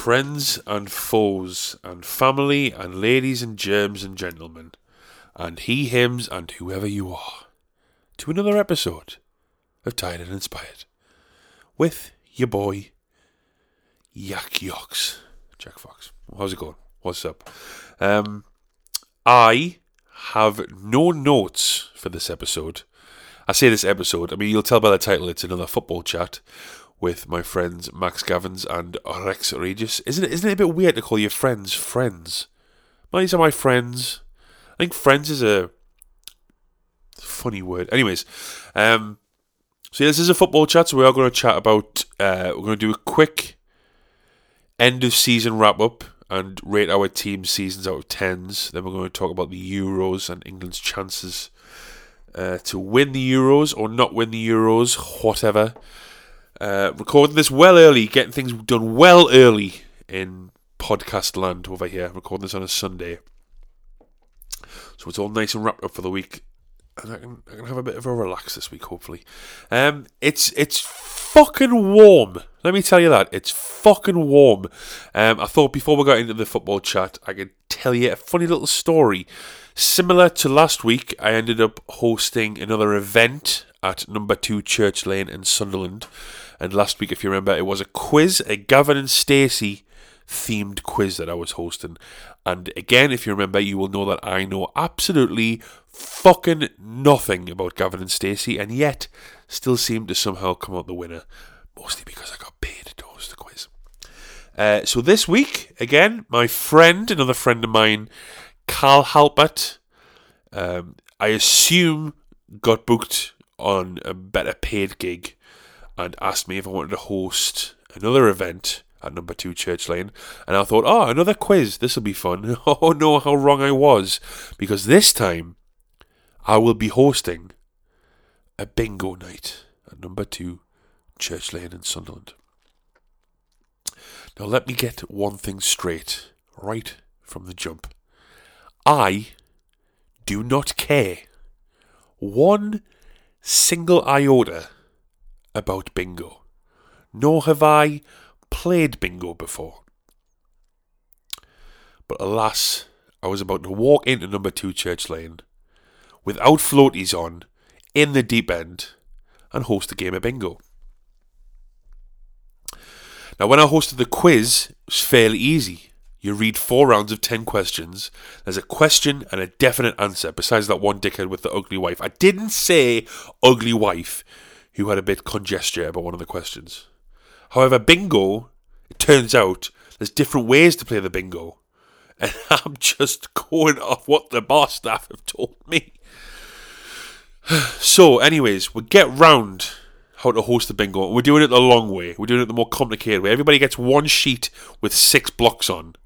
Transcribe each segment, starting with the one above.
friends and foes, and family, and ladies and germs and gentlemen, and he, hims, and whoever you are, to another episode of Tired and Inspired with your boy, Yak Yox, Jack Fox. How's it going? What's up? Um, I have no notes for this episode. I say this episode, I mean, you'll tell by the title it's another football chat with my friends Max Gavins and Rex Regis. Isn't it, isn't it a bit weird to call your friends friends? These are my friends. I think friends is a funny word. Anyways, um, so yeah, this is a football chat, so we are going to chat about, uh, we're going to do a quick end of season wrap up and rate our team seasons out of tens. Then we're going to talk about the Euros and England's chances uh, to win the Euros or not win the Euros, whatever. Uh, recording this well early, getting things done well early in podcast land over here. Recording this on a Sunday, so it's all nice and wrapped up for the week, and I can I can have a bit of a relax this week, hopefully. Um, it's it's fucking warm. Let me tell you that it's fucking warm. Um, I thought before we got into the football chat, I could tell you a funny little story. Similar to last week, I ended up hosting another event at number two Church Lane in Sunderland. And last week, if you remember, it was a quiz, a Gavin and Stacey themed quiz that I was hosting. And again, if you remember, you will know that I know absolutely fucking nothing about Gavin and Stacey, and yet still seem to somehow come out the winner. Mostly because I got paid to host the quiz. Uh, so this week, again, my friend, another friend of mine, Carl Halpert, um, I assume got booked on a better paid gig and asked me if I wanted to host another event at number two Church Lane. And I thought, oh, another quiz. This will be fun. Oh no, how wrong I was. Because this time I will be hosting a bingo night at number two Church Lane in Sunderland. Now, let me get one thing straight right from the jump. I do not care one single iota about bingo, nor have I played bingo before. But alas, I was about to walk into number two Church Lane without floaties on in the deep end and host a game of bingo. Now, when I hosted the quiz, it was fairly easy. You read four rounds of ten questions. There's a question and a definite answer, besides that one dickhead with the ugly wife. I didn't say ugly wife who had a bit congestion about one of the questions. However, bingo, it turns out there's different ways to play the bingo. And I'm just going off what the bar staff have told me. So, anyways, we'll get round how to host the bingo. We're doing it the long way. We're doing it the more complicated way. Everybody gets one sheet with six blocks on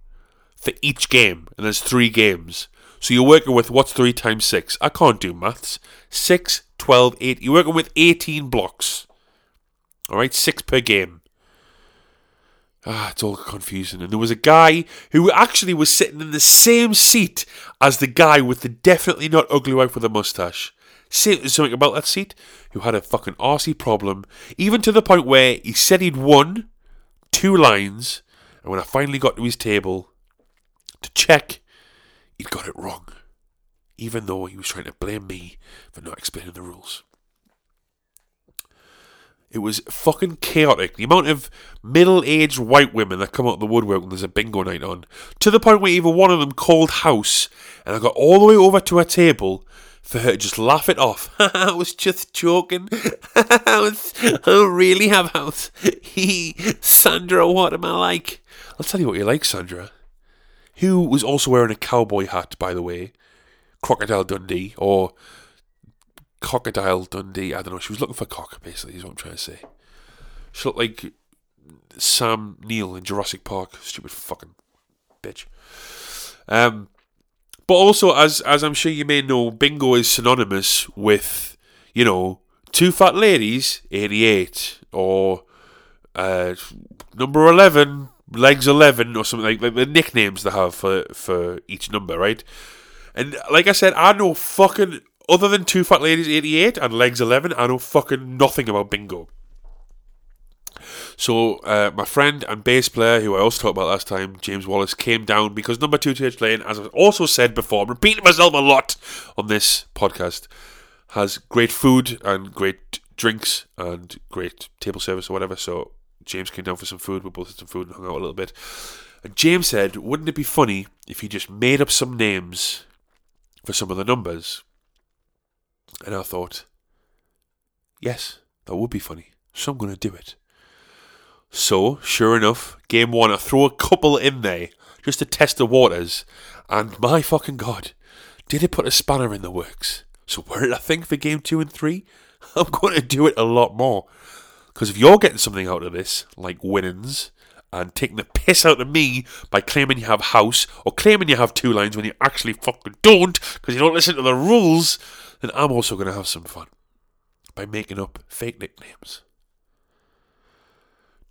for each game, and there's three games. So you're working with what's three times six? I can't do maths. Six, 12, 8. You're working with 18 blocks. All right, six per game. Ah, it's all confusing. And there was a guy who actually was sitting in the same seat as the guy with the definitely not ugly wife with a mustache. Say something about that seat, who had a fucking arsey problem, even to the point where he said he'd won two lines, and when I finally got to his table to check, he'd got it wrong, even though he was trying to blame me for not explaining the rules. It was fucking chaotic. The amount of middle aged white women that come out of the woodwork when there's a bingo night on. To the point where even one of them called house, and I got all the way over to her table for her to just laugh it off. I was just joking. I, was, I don't really have house. He, Sandra, what am I like? I'll tell you what you like, Sandra. Who was also wearing a cowboy hat, by the way. Crocodile Dundee, or Crocodile Dundee. I don't know. She was looking for cock, basically, is what I'm trying to say. She looked like Sam Neill in Jurassic Park. Stupid fucking bitch. Um, but also, as as I'm sure you may know, bingo is synonymous with, you know, two fat ladies, 88, or uh, number 11, legs 11, or something like, like the nicknames they have for, for each number, right? And like I said, I know fucking, other than two fat ladies, 88, and legs 11, I know fucking nothing about bingo. So uh, my friend and bass player, who I also talked about last time, James Wallace, came down because number two Church Lane, as I've also said before, I'm repeating myself a lot on this podcast, has great food and great drinks and great table service or whatever. So James came down for some food. We both had some food and hung out a little bit. And James said, "Wouldn't it be funny if you just made up some names for some of the numbers?" And I thought, yes, that would be funny. So I'm going to do it. So, sure enough, game one, I throw a couple in there just to test the waters, and my fucking god, did it put a spanner in the works? So, where did I think for game two and three? I'm going to do it a lot more. Because if you're getting something out of this, like winnings, and taking the piss out of me by claiming you have house or claiming you have two lines when you actually fucking don't because you don't listen to the rules, then I'm also going to have some fun by making up fake nicknames.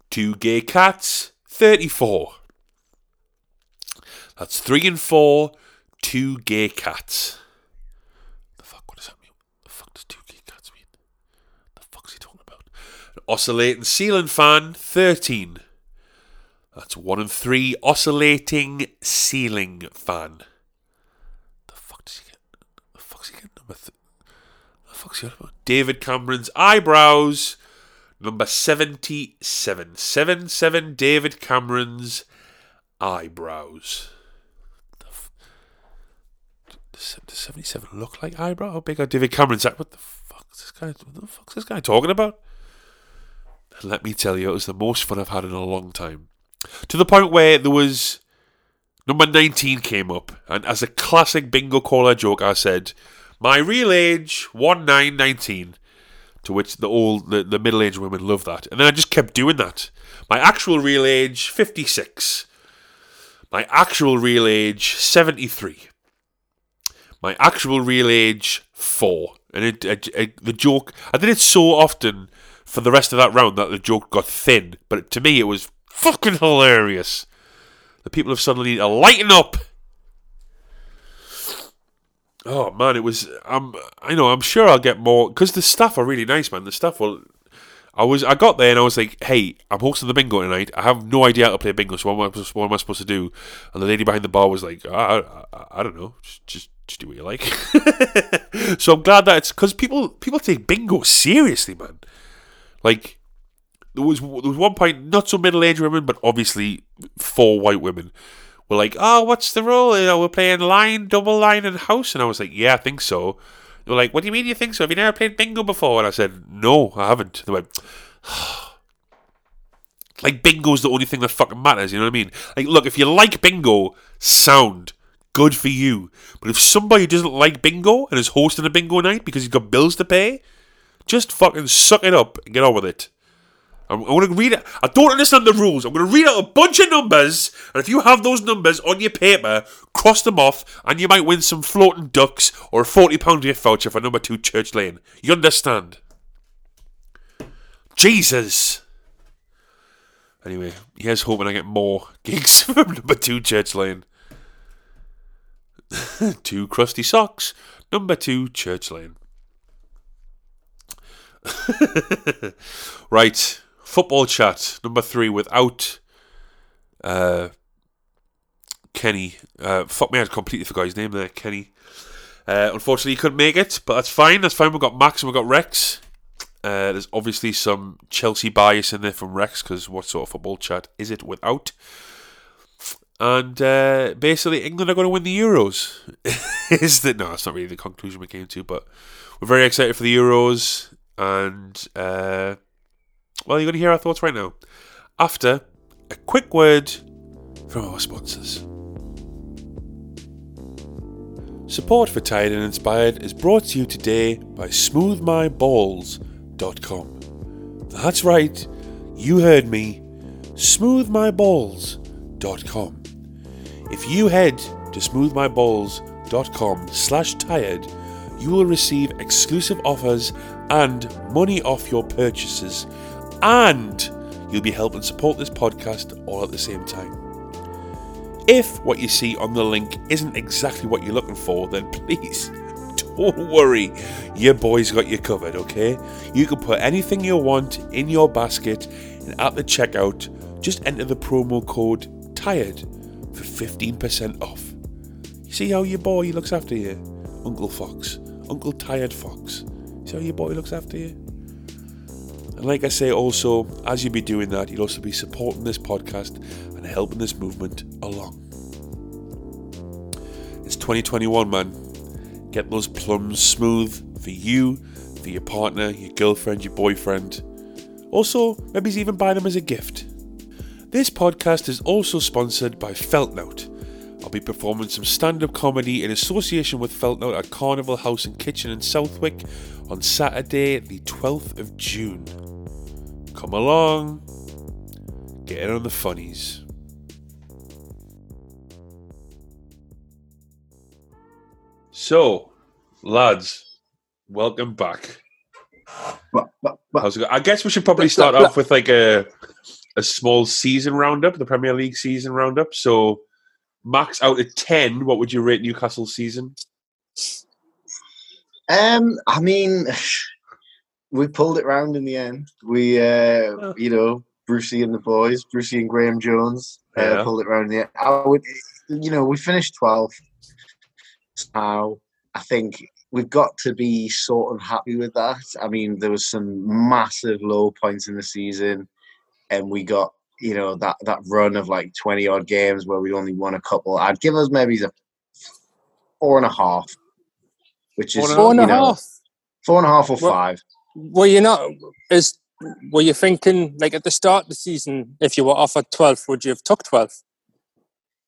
Two gay cats, 34. That's three and four, two gay cats. The fuck, what does that mean? The fuck does two gay cats mean? The fuck's he talking about? Oscillating ceiling fan, 13. That's one and three, oscillating ceiling fan. The fuck does he get? The fuck's he getting number th- The fuck's he about? David Cameron's eyebrows, number 77. 77 David Cameron's eyebrows. The f- Does does 77 look like eyebrow? How big are David Cameron's eye? What the fuck's this guy? What the fuck's this guy talking about? And let me tell you, it was the most fun I've had in a long time. To the point where there was number 19 came up, and as a classic bingo caller joke, I said, My real age, 1919. To which the old, the, the middle aged women love that. And then I just kept doing that. My actual real age, 56. My actual real age, 73. My actual real age, 4. And it, it, it, the joke, I did it so often for the rest of that round that the joke got thin. But to me, it was fucking hilarious. The people have suddenly to lighten up. Oh man, it was. I'm. I know. I'm sure I'll get more because the staff are really nice, man. The staff will. I was. I got there and I was like, "Hey, I'm hosting the bingo tonight. I have no idea how to play bingo. So what am I, what am I supposed to do?" And the lady behind the bar was like, "I, I, I don't know. Just, just, just do what you like." so I'm glad that it's because people people take bingo seriously, man. Like there was there was one point, not so middle aged women, but obviously four white women were like, "Oh, what's the rule? You know, we're playing line, double line, and house." And I was like, "Yeah, I think so." They were like, "What do you mean you think so? Have you never played bingo before?" And I said, "No, I haven't." They went, "Like bingo's the only thing that fucking matters." You know what I mean? Like, look, if you like bingo, sound good for you. But if somebody doesn't like bingo and is hosting a bingo night because he's got bills to pay, just fucking suck it up and get on with it. I'm, going to read it. I don't understand the rules. I'm going to read out a bunch of numbers, and if you have those numbers on your paper, cross them off, and you might win some floating ducks or a forty pound gift voucher for number two Church Lane. You understand? Jesus. Anyway, here's hoping I get more gigs from number two Church Lane. two crusty socks. Number two Church Lane. right, football chat number three without uh, Kenny. Uh, fuck me, I completely forgot his name there, Kenny. Uh, unfortunately, he couldn't make it, but that's fine. That's fine. We've got Max and we've got Rex. Uh, there's obviously some Chelsea bias in there from Rex because what sort of football chat is it without? And uh, basically, England are going to win the Euros. is that no? That's not really the conclusion we came to, but we're very excited for the Euros. And uh, well, you're going to hear our thoughts right now after a quick word from our sponsors. Support for Tired and Inspired is brought to you today by SmoothMyBalls.com. That's right, you heard me. SmoothMyBalls.com. If you head to smoothmyballs.com slash tired, you will receive exclusive offers and money off your purchases, and you'll be helping support this podcast all at the same time. If what you see on the link isn't exactly what you're looking for, then please don't worry, your boy's got you covered, okay? You can put anything you want in your basket, and at the checkout, just enter the promo code TIRED for 15% off. See how your boy looks after you? Uncle Fox. Uncle Tired Fox. See how your boy looks after you? And like I say, also, as you'll be doing that, you'll also be supporting this podcast and helping this movement along. It's 2021, man. Get those plums smooth for you, for your partner, your girlfriend, your boyfriend. Also, maybe even buy them as a gift. This podcast is also sponsored by Feltnote. I'll be performing some stand up comedy in association with Feltnote at Carnival House and Kitchen in Southwick on Saturday, the 12th of June. Come along, get in on the funnies. So, lads, welcome back. I guess we should probably start off with like a a small season roundup, the Premier League season roundup. So, max out of ten, what would you rate Newcastle's season? um, I mean, we pulled it round in the end. We, uh, you know, Brucey and the boys, Brucey and Graeme Jones, uh, Yeah. pulled it round in the end. I would, you know, we finished 12th. Now, I think we've got to be sort of happy with that. I mean, there was some massive low points in the season, and we got, you know, that that run of like 20 odd games where we only won a couple. I'd give us maybe a four and a half, which is Four and a you know, half. Four and a half or Well- five. Were you not? Is were you thinking like at the start of the season, if you were offered twelve, would you have took twelve?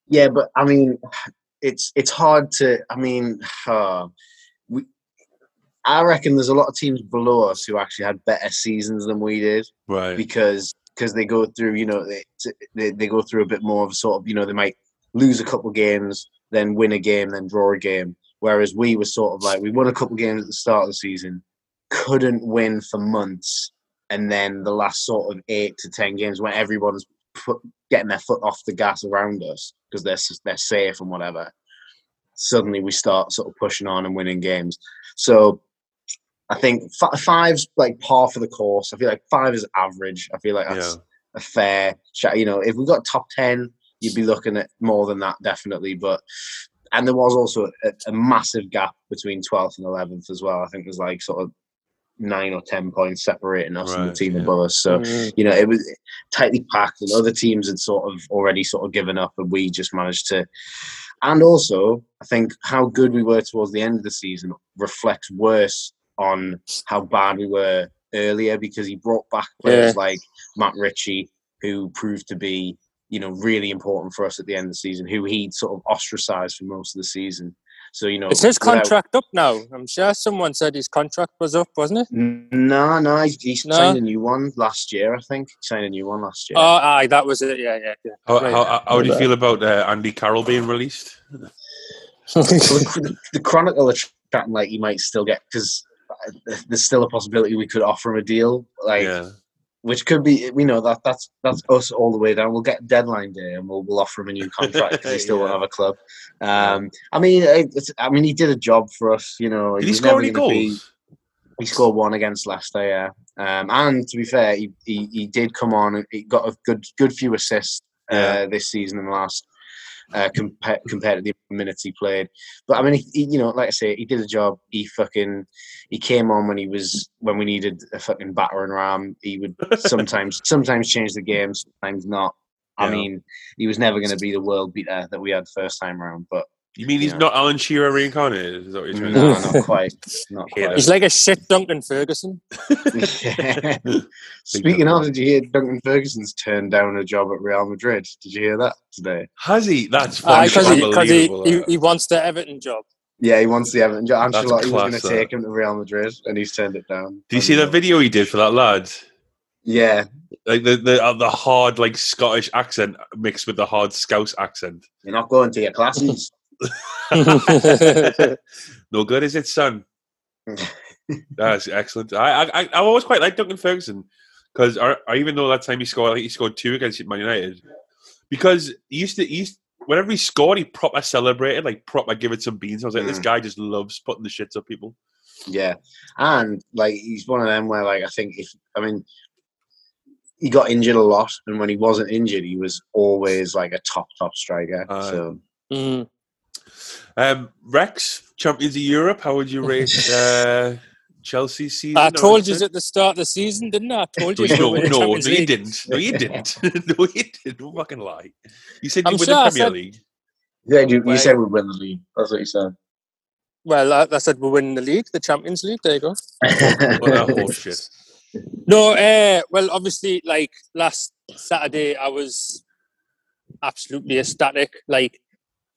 Yeah, but I mean, it's it's hard to. I mean, uh, we. I reckon there's a lot of teams below us who actually had better seasons than we did Right. because because they go through, you know, they, they they go through a bit more of a sort of, you know, they might lose a couple games, then win a game, then draw a game. Whereas we were sort of like we won a couple games at the start of the season, couldn't win for months, and then the last sort of eight to ten games when everyone's put, getting their foot off the gas around us because they're they're safe and whatever. Suddenly we start sort of pushing on and winning games. So I think fi- five's like par for the course. I feel like five is average. I feel like that's Yeah. a fair shot. You know, if we got top ten, you'd be looking at more than that definitely. But and there was also a, a massive gap between twelfth and eleventh as well. I think there's like sort of nine or ten points separating us and the team yeah. above us. So Mm. you know, it was tightly packed, and other teams had sort of already sort of given up, and we just managed to. And also, I think how good we were towards the end of the season reflects worse on how bad we were earlier because he brought back players like Matt Ritchie, who proved to be, you know, really important for us at the end of the season, who he'd sort of ostracized for most of the season. So you know, Is his without- contract up now? I'm sure someone said his contract was up, wasn't it? No, no, he, he No? signed a new one last year. I think he signed a new one last year. Oh, aye, that was it. Yeah, yeah, yeah. How, Right. how, how do you feel about uh, Andy Carroll being released? Well, the, the Chronicle are chatting like he might still get because there's still a possibility we could offer him a deal, like yeah. Which could be. We know that that's that's us all the way down. We'll get deadline day and we'll, we'll offer him a new contract because he still won't have a club. Um, I mean, it's, I mean, he did a job for us. You know, Did he score any gonna be- goals? he scored one against Leicester, yeah. Um, and to be fair, he, he, he did come on. and He got a good good few assists uh, Yeah. this season in the last uh, compared compared to the minutes he played. But I mean, he, he- you know, like I say, he did a job. He fucking he came on when he was when we needed a fucking battering ram. He would sometimes sometimes change the game, sometimes not. I mean, he was never going to be the world beater that we had first time round, but You mean he's Yeah. not Alan Shearer reincarnated? Is that what you're trying no, to not quite, not quite. He's like a shit Duncan Ferguson. Yeah. Speaking of, did you hear Duncan Ferguson's turned down a job at Real Madrid? Did you hear that today? Has he? That's Aye, because he, 'cause he, unbelievable. he, he wants the Everton job. Yeah, he wants the Everton job. That's Ancelotti was going to take him to Real Madrid, and he's turned it down. Did you see that video he did for that lad? Yeah, Like the the uh, the hard like Scottish accent mixed with the hard Scouse accent. you're not going to your classes. no good is it, son? That's excellent. I I I I always quite like Duncan Ferguson because I, I even know that time he scored, I think he scored two against Man United because he used to he used, whenever he scored, he proper celebrated, like proper give it some beans. I was like, this Mm. guy just loves putting the shits up people. Yeah, and like he's one of them where like I think if I mean he got injured a lot, and when he wasn't injured, he was always like a top top striker. Aye. so Mm. Um, Rex, champions of Europe. How would you rate uh, Chelsea's season? I told you at the start of the season, didn't I? I told you. no, we'd win no, no, you didn't. No, you didn't. no, you didn't. Don't fucking lie. You said you I'm win sure the Premier said- League. yeah, you, you said we'd win the league. That's what you said. Well, I, I said we're winning the league, the Champions League. There you go. What a. No, uh, well, obviously, like last Saturday, I was absolutely ecstatic. Like,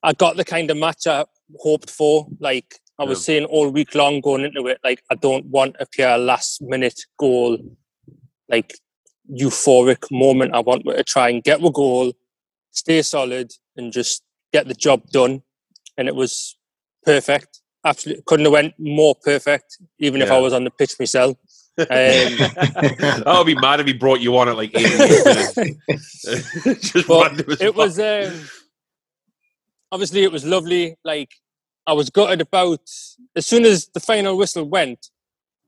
I got the kind of match I hoped for. Like, I was Yeah. saying all week long going into it, like, I don't want a pure last minute goal, like, euphoric moment. I want to try and get a goal, stay solid, and just get the job done. And it was perfect. Absolutely couldn't have went more perfect, even if I was on the pitch myself. Um, I'll be mad if he brought you on at like 88 minutes. Just But it was um, obviously it was lovely. Like I was gutted about as soon as the final whistle went,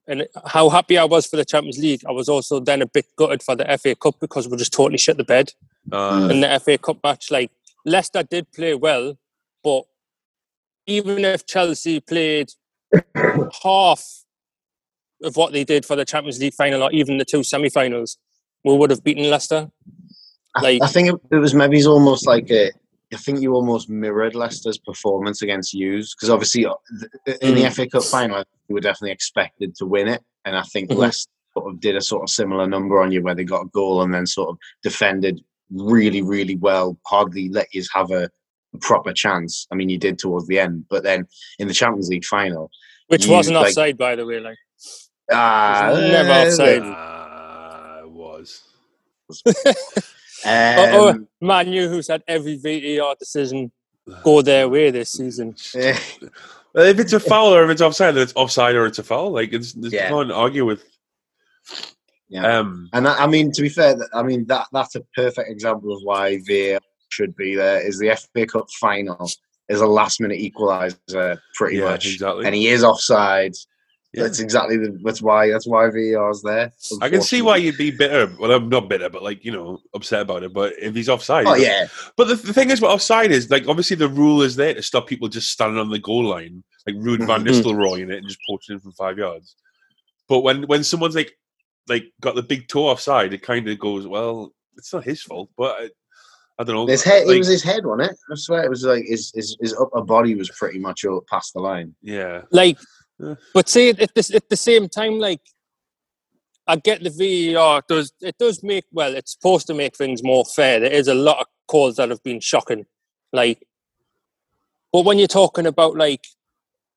and how happy I was for the Champions League. I was also then a bit gutted for the FA Cup because we just totally shit the bed Uh, in the FA Cup match. Like Leicester did play well, but even if Chelsea played half of what they did for the Champions League final or even the two semi-finals, we would have beaten Leicester. I, Like- I think it, it was maybe almost like a. I think you almost mirrored Leicester's performance against Hughes because obviously uh, in the Mm. FA Cup final you were definitely expected to win it, and I think Mhm. Leicester sort of did a sort of similar number on you where they got a goal and then sort of defended really, really well, hardly let you have a proper chance. I mean, you did towards the end, but then in the Champions League final, Which You, wasn't like- offside, by the way. Like ah, never offside. uh, was. oh, Um, oh, Man U, who's had every VAR decision go their way this season. Well, if it's a foul or if it's offside, then it's offside or it's a foul. Like it's, it's Yeah. you can't argue with. yeah. Um, And I, I mean, to be fair, I mean that that's a perfect example of why VAR should be there. Is the FA Cup final is a last minute equaliser, pretty yeah, much, exactly. and he is offside. Yeah. That's exactly the, that's why that's why VAR's there. I can see why you'd be bitter. Well, I'm not bitter, but like you know, upset about it. But if he's offside, Oh yeah, But the, the thing is, what offside is like obviously the rule is there to stop people just standing on the goal line, like Ruud van. Nistelrooy in it and just poaching in from five yards. But when when someone's like like got the big toe offside, it kind of goes, well, it's not his fault, but I, I don't know. his head. like, it was his head, wasn't it? I swear it was like his his, his upper body was pretty much up past the line. yeah, Like, Yeah. but say at this at the same time, like I get the VAR it does it does make well, it's supposed to make things more fair. There is a lot of calls that have been shocking, like. But when you're talking about like,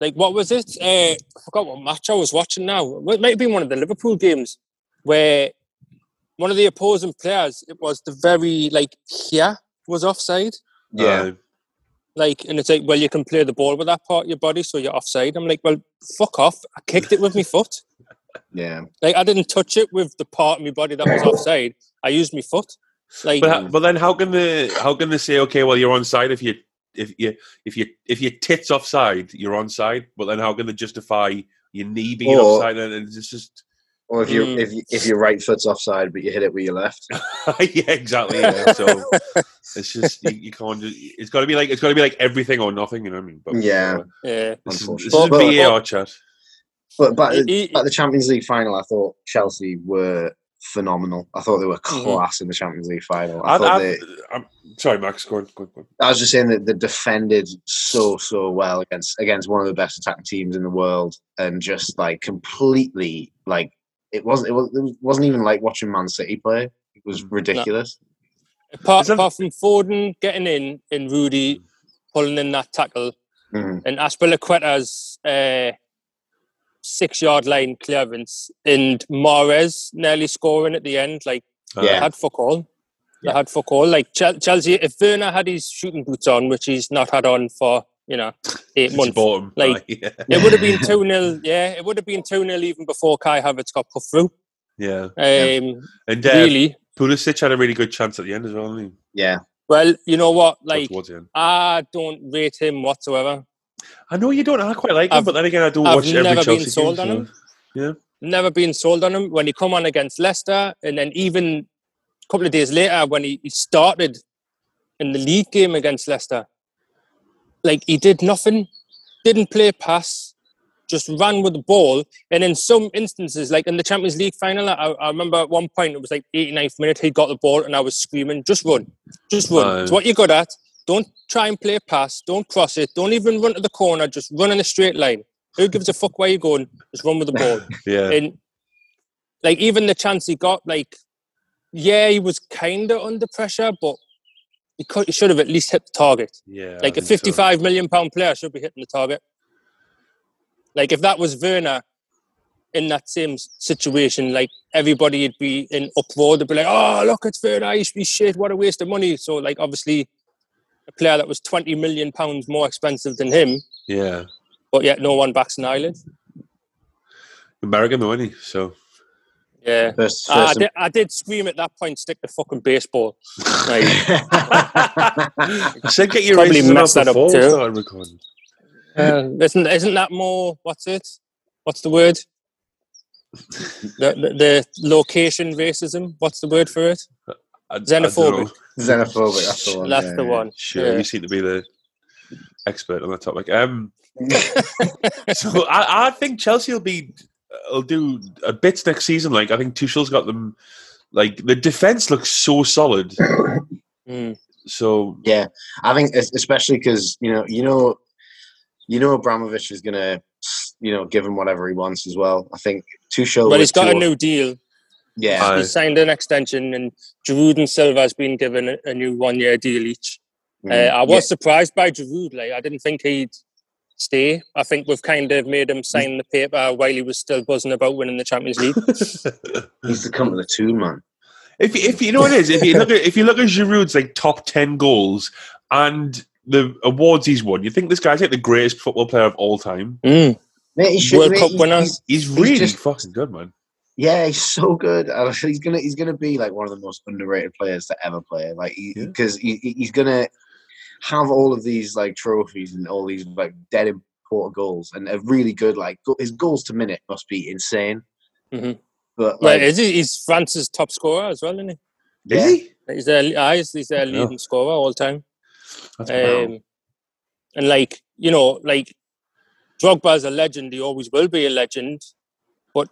like what was it? Uh, I forgot what match I was watching now. It might have been one of the Liverpool games where one of the opposing players. It was the very like here was offside. Yeah, uh, Like, and it's like, well, you can play the ball with that part of your body, so you're offside. I'm like, well, fuck off. I kicked it with my foot. yeah. Like, I didn't touch it with the part of my body that was offside. I used my foot. Like, but but then how can the how can they say okay, well you're on side if you if you if you if your tits offside, you're on side. But then how can they justify your knee being Or- offside? And it's just Or if you Mm. if you, if your right foot's offside but you hit it with your left. yeah, exactly. Yeah. So it's just you, you can't. Do, it's got to be like it's got to be like everything or nothing. You know what I mean? But, Yeah. uh, yeah. this is, this is Unfortunately. a But- VAR chat. But but at the Champions League final, I thought Chelsea were phenomenal. I thought they were Mhm. class in the Champions League final. I I, thought I, they, I'm sorry, Max. Go on, go on, go on. I was just saying that they defended so so well against against one of the best attacking teams in the world, and just like completely like it wasn't it, was, it wasn't even like watching Man City play. It was ridiculous. Apart, that- apart from Foden getting in and Rudy pulling in that tackle Mhm. and Azpilicueta's uh, six yard line clearance and Mahrez nearly scoring at the end. Like they Yeah. had fuck all. They Yeah. had fuck all. Like Chelsea, if Werner had his shooting boots on, which he's not had on for you know eight It's months, bottom. like- yeah. it would have been two 0 Yeah, it would have been two 0 even before Kai Havertz got put through. yeah. Um, And uh, Really, Pulisic had a really good chance at the end as well. didn't he? Yeah. well, you know what? Like towards the end. I don't rate him whatsoever. I know you don't. I quite like him, I've- but then again, I don't I've watch every never been Chelsea sold game, on so- him. never been sold on him when he come on against Leicester, and then even a couple of days later when he, he started in the league game against Leicester, like he did nothing, didn't play a pass, just ran with the ball. And in some instances, like in the Champions League final, I, I remember at one point it was like 89th minute, he got the ball and I was screaming, just run, just run. Aye. It's what you're good at. Don't try and play a pass. Don't cross it. Don't even run to the corner. Just run in a straight line. Who gives a fuck where you're going? Just run with the ball. Yeah. And like even the chance he got, like yeah, he was kind of under pressure, but he, could, he should have at least hit the target. yeah. Like I a think so. fifty-five million pound player should be hitting the target. Like if that was Werner in that same situation, like everybody would be in uproar. They'd be like, "Oh, look, it's Werner. He's, shit. What a waste of money." So like obviously, a player that was twenty million pounds more expensive than him, Yeah. but yet no one backs an eyelid. American though, isn't he? So Yeah. First, I, I first did, I did scream at that point, stick the fucking baseball. Like, I said get your Probably races up messed that up before we too. recording. uh, isn't, isn't that more, what's it? What's the word? The, the, the location racism, what's the word for it? I- I Xenophobic. know. Xenophobic. That's the one. That's yeah, the yeah. one. Sure, Yeah. you seem to be the expert on the topic. Um, so I, I think Chelsea will be will do a bit next season. Like I think Tuchel's got them. Like the defense looks so solid. Mm. So Yeah, I think especially because you know, you know, you know, Abramovich is gonna, you know, give him whatever he wants as well. I think Tuchel. Well, with he's got a new deal. Yeah, Aye. He signed an extension, and Giroud and Silva has been given a, a new one-year deal each. Uh, mm, I was surprised by Giroud. Like, I didn't think he'd stay. I think we've kind of made him sign the paper while he was still buzzing about winning the Champions League. he's the come to the tune, man. if if you know what it is, if you look at if you look at Giroud's like top ten goals and the awards he's won, you think this guy's like the greatest football player of all time. Mm. Mate, he should, World mate, Cup he- winner. he's- He's He's really just- fucking good, man. yeah, he's so good. He's gonna he's gonna be like one of the most underrated players to ever play. Like because he, he- he's gonna have all of these like trophies and all these like dead important goals and a really good like go- his goals to minute must be insane. Mm-hmm. But Well, like, is he, he's France's top scorer as well, isn't he? Yeah. Is he? He's their, ah, he's, he's their Yeah. leading scorer all time. That's. Um, and like you know, like Drogba's a legend. He always will be a legend. But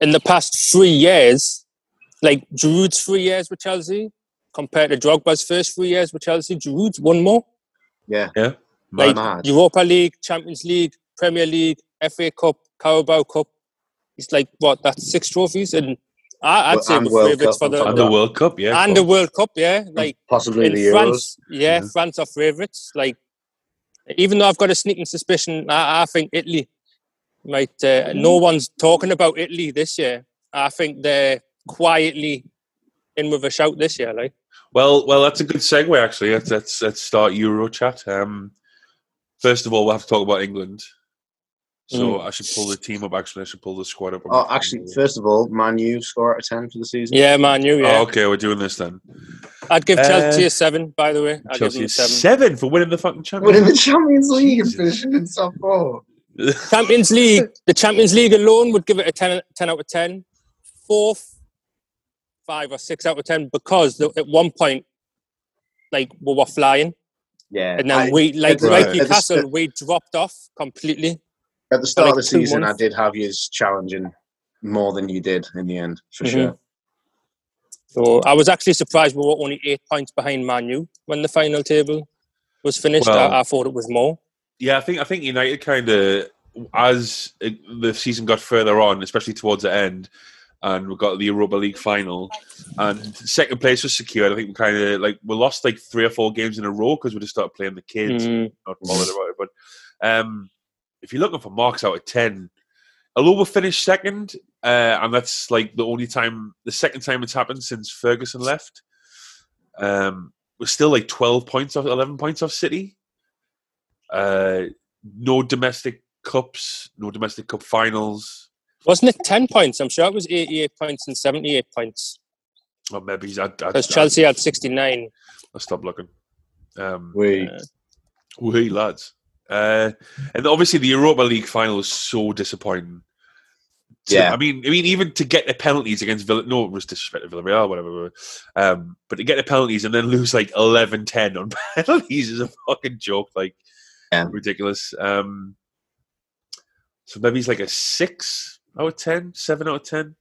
in the past three years, like Giroud's three years with Chelsea compared to Drogba's first three years with Chelsea, Giroud's won more. yeah, yeah, Like mad. Europa League, Champions League, Premier League, FA Cup, Carabao Cup. It's like what? That's six trophies, and I, I'd Well, say and with World favourites for the and the World Cup, yeah. and the World Cup. Yeah, like possibly in the Euros. France, yeah, Yeah. France are favourites. Like, even though I've got a sneaking suspicion, I, I think Italy might. Uh, no one's talking about Italy this year. I think they're quietly in with a shout this year. Like, Well, well, that's a good segue. Actually, let's let's, let's start Euro chat. Um, first of all, we'll have to talk about England. So I should pull the team up. Actually, I should pull the squad up. Oh, phone. actually, first of all, Man U score out of ten for the season. yeah, man, you. Yeah, Oh, okay, we're doing this then. I'd give Uh, Chelsea a seven. By the way, I'd Chelsea give them a seven. seven for winning the fucking Champions. Winning Champions. the Champions League and finishing in top four. Champions League, the Champions League alone would give it a 10, 10 out of 10. Fourth, five or six out of 10 because the, at one point, like, we were flying. Yeah, And then I- we, like, the- like Right. Newcastle, at the- we dropped off completely. at the start like of the season, months. I did have you challenging more than you did in the end, for Mhm. sure. So I was actually surprised we were only eight points behind Man U when the final table was finished. Well- I, I thought it was more. Yeah, I think I think United kind of as the season got further on, especially towards the end, and we got the Europa League final, and second place was secured. I think we kind of like we lost like three or four games in a row because we just started playing the kids. Mm. Not bothered about it, but um, if you're looking for marks out of ten, although we finished second, uh, and that's like the only time, the second time it's happened since Ferguson left. Um, we're still like twelve points off, eleven points off City. Uh, no domestic cups, no domestic cup finals. Wasn't it 10 points? I'm sure it was 88 points and 78 points. Or maybe I, I, Because Chelsea had 69. I stopped looking. Um, We Uh, Wee lads. Uh, and obviously the Europa League final was so disappointing. To- Yeah. I mean, I mean, even to get the penalties against Villa, no, it was disrespect to Villarreal, whatever. Um, but to get the penalties and then lose like 11-10 on penalties is a fucking joke, like Yeah. ridiculous. Um, so maybe he's like a six out of 10, seven out of ten.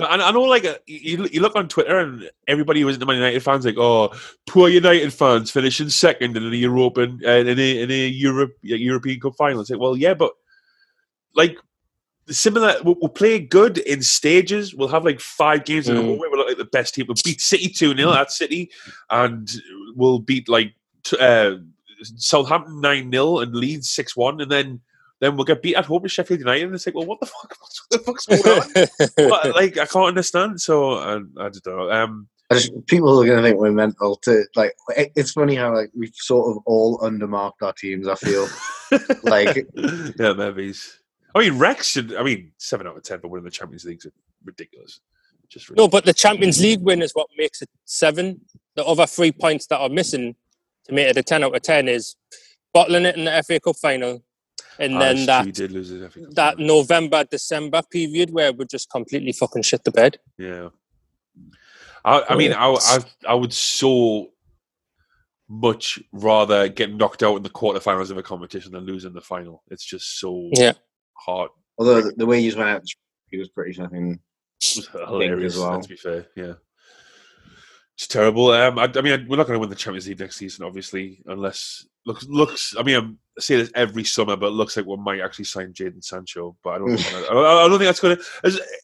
I, I know, like uh, you, you look on Twitter and everybody who isn't a Man United fans like, oh, poor United fans finishing second in the European uh, in a in a Europe European Cup final. It's like, well, yeah, but like similar, we'll, we'll play good in stages. We'll have like five games in a Mm. row where we're like the best team. We'll beat City two 0 at City, and we'll beat like t- uh, Southampton nine 0 and Leeds six one, and then. Then we'll get beat at home to Sheffield United, and it's like, well, what the fuck? What the fuck's going on? But, like I can't understand. So I, I don't know. Um, I just, people are going to think we're mental. To like, it- it's funny how like we've sort of all undermarked our teams. I feel like yeah, maybe. I mean, Rex should. I mean, seven out of ten for winning the Champions League is ridiculous. Just no, but the Champions League win is what makes it seven. The other three points that are missing to make it a 10 out of 10 is bottling it in the FA Cup final and Ah, then it's that he did lose his FA Cup that final. November December period where we just completely fucking shit the bed. Yeah. I, I mean, I, I I would so much rather get knocked out in the quarterfinals of a competition than lose in the final. It's just so Yeah. hard. although the, the way you went out, he was pretty fucking. It was hilarious. as well. To be fair, yeah, it's terrible. Um, I, I mean, we're not going to win the Champions League next season, obviously, unless looks looks. I mean, I'm, I say this every summer, but it looks like we might actually sign Jadon Sancho. But I don't. think, I, I don't think that's going to.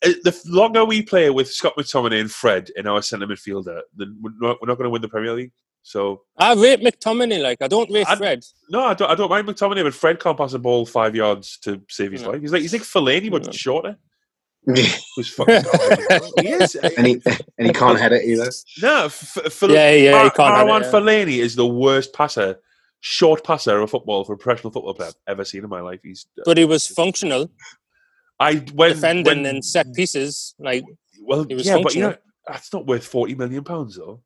The longer we play with Scott McTominay and Fred in our centre midfielder, then we're not, we're not going to win the Premier League. So I rate McTominay like I don't rate I'd- Fred. no, I don't. I don't mind McTominay, but Fred can't pass a ball five yards to save his No. life. He's like he's like Fellaini, but No. shorter. and Who's fucking he is. Eh, he and he can't head it either. No, F- F- Yeah, yeah, he Mar- can't Marwan. Fellaini is the worst passer, short passer of football for a professional football player I've ever seen in my life. He's. But he was functional, I when defending when, and set pieces. Like, Well, he was yeah, but you know that's not worth forty million pounds though.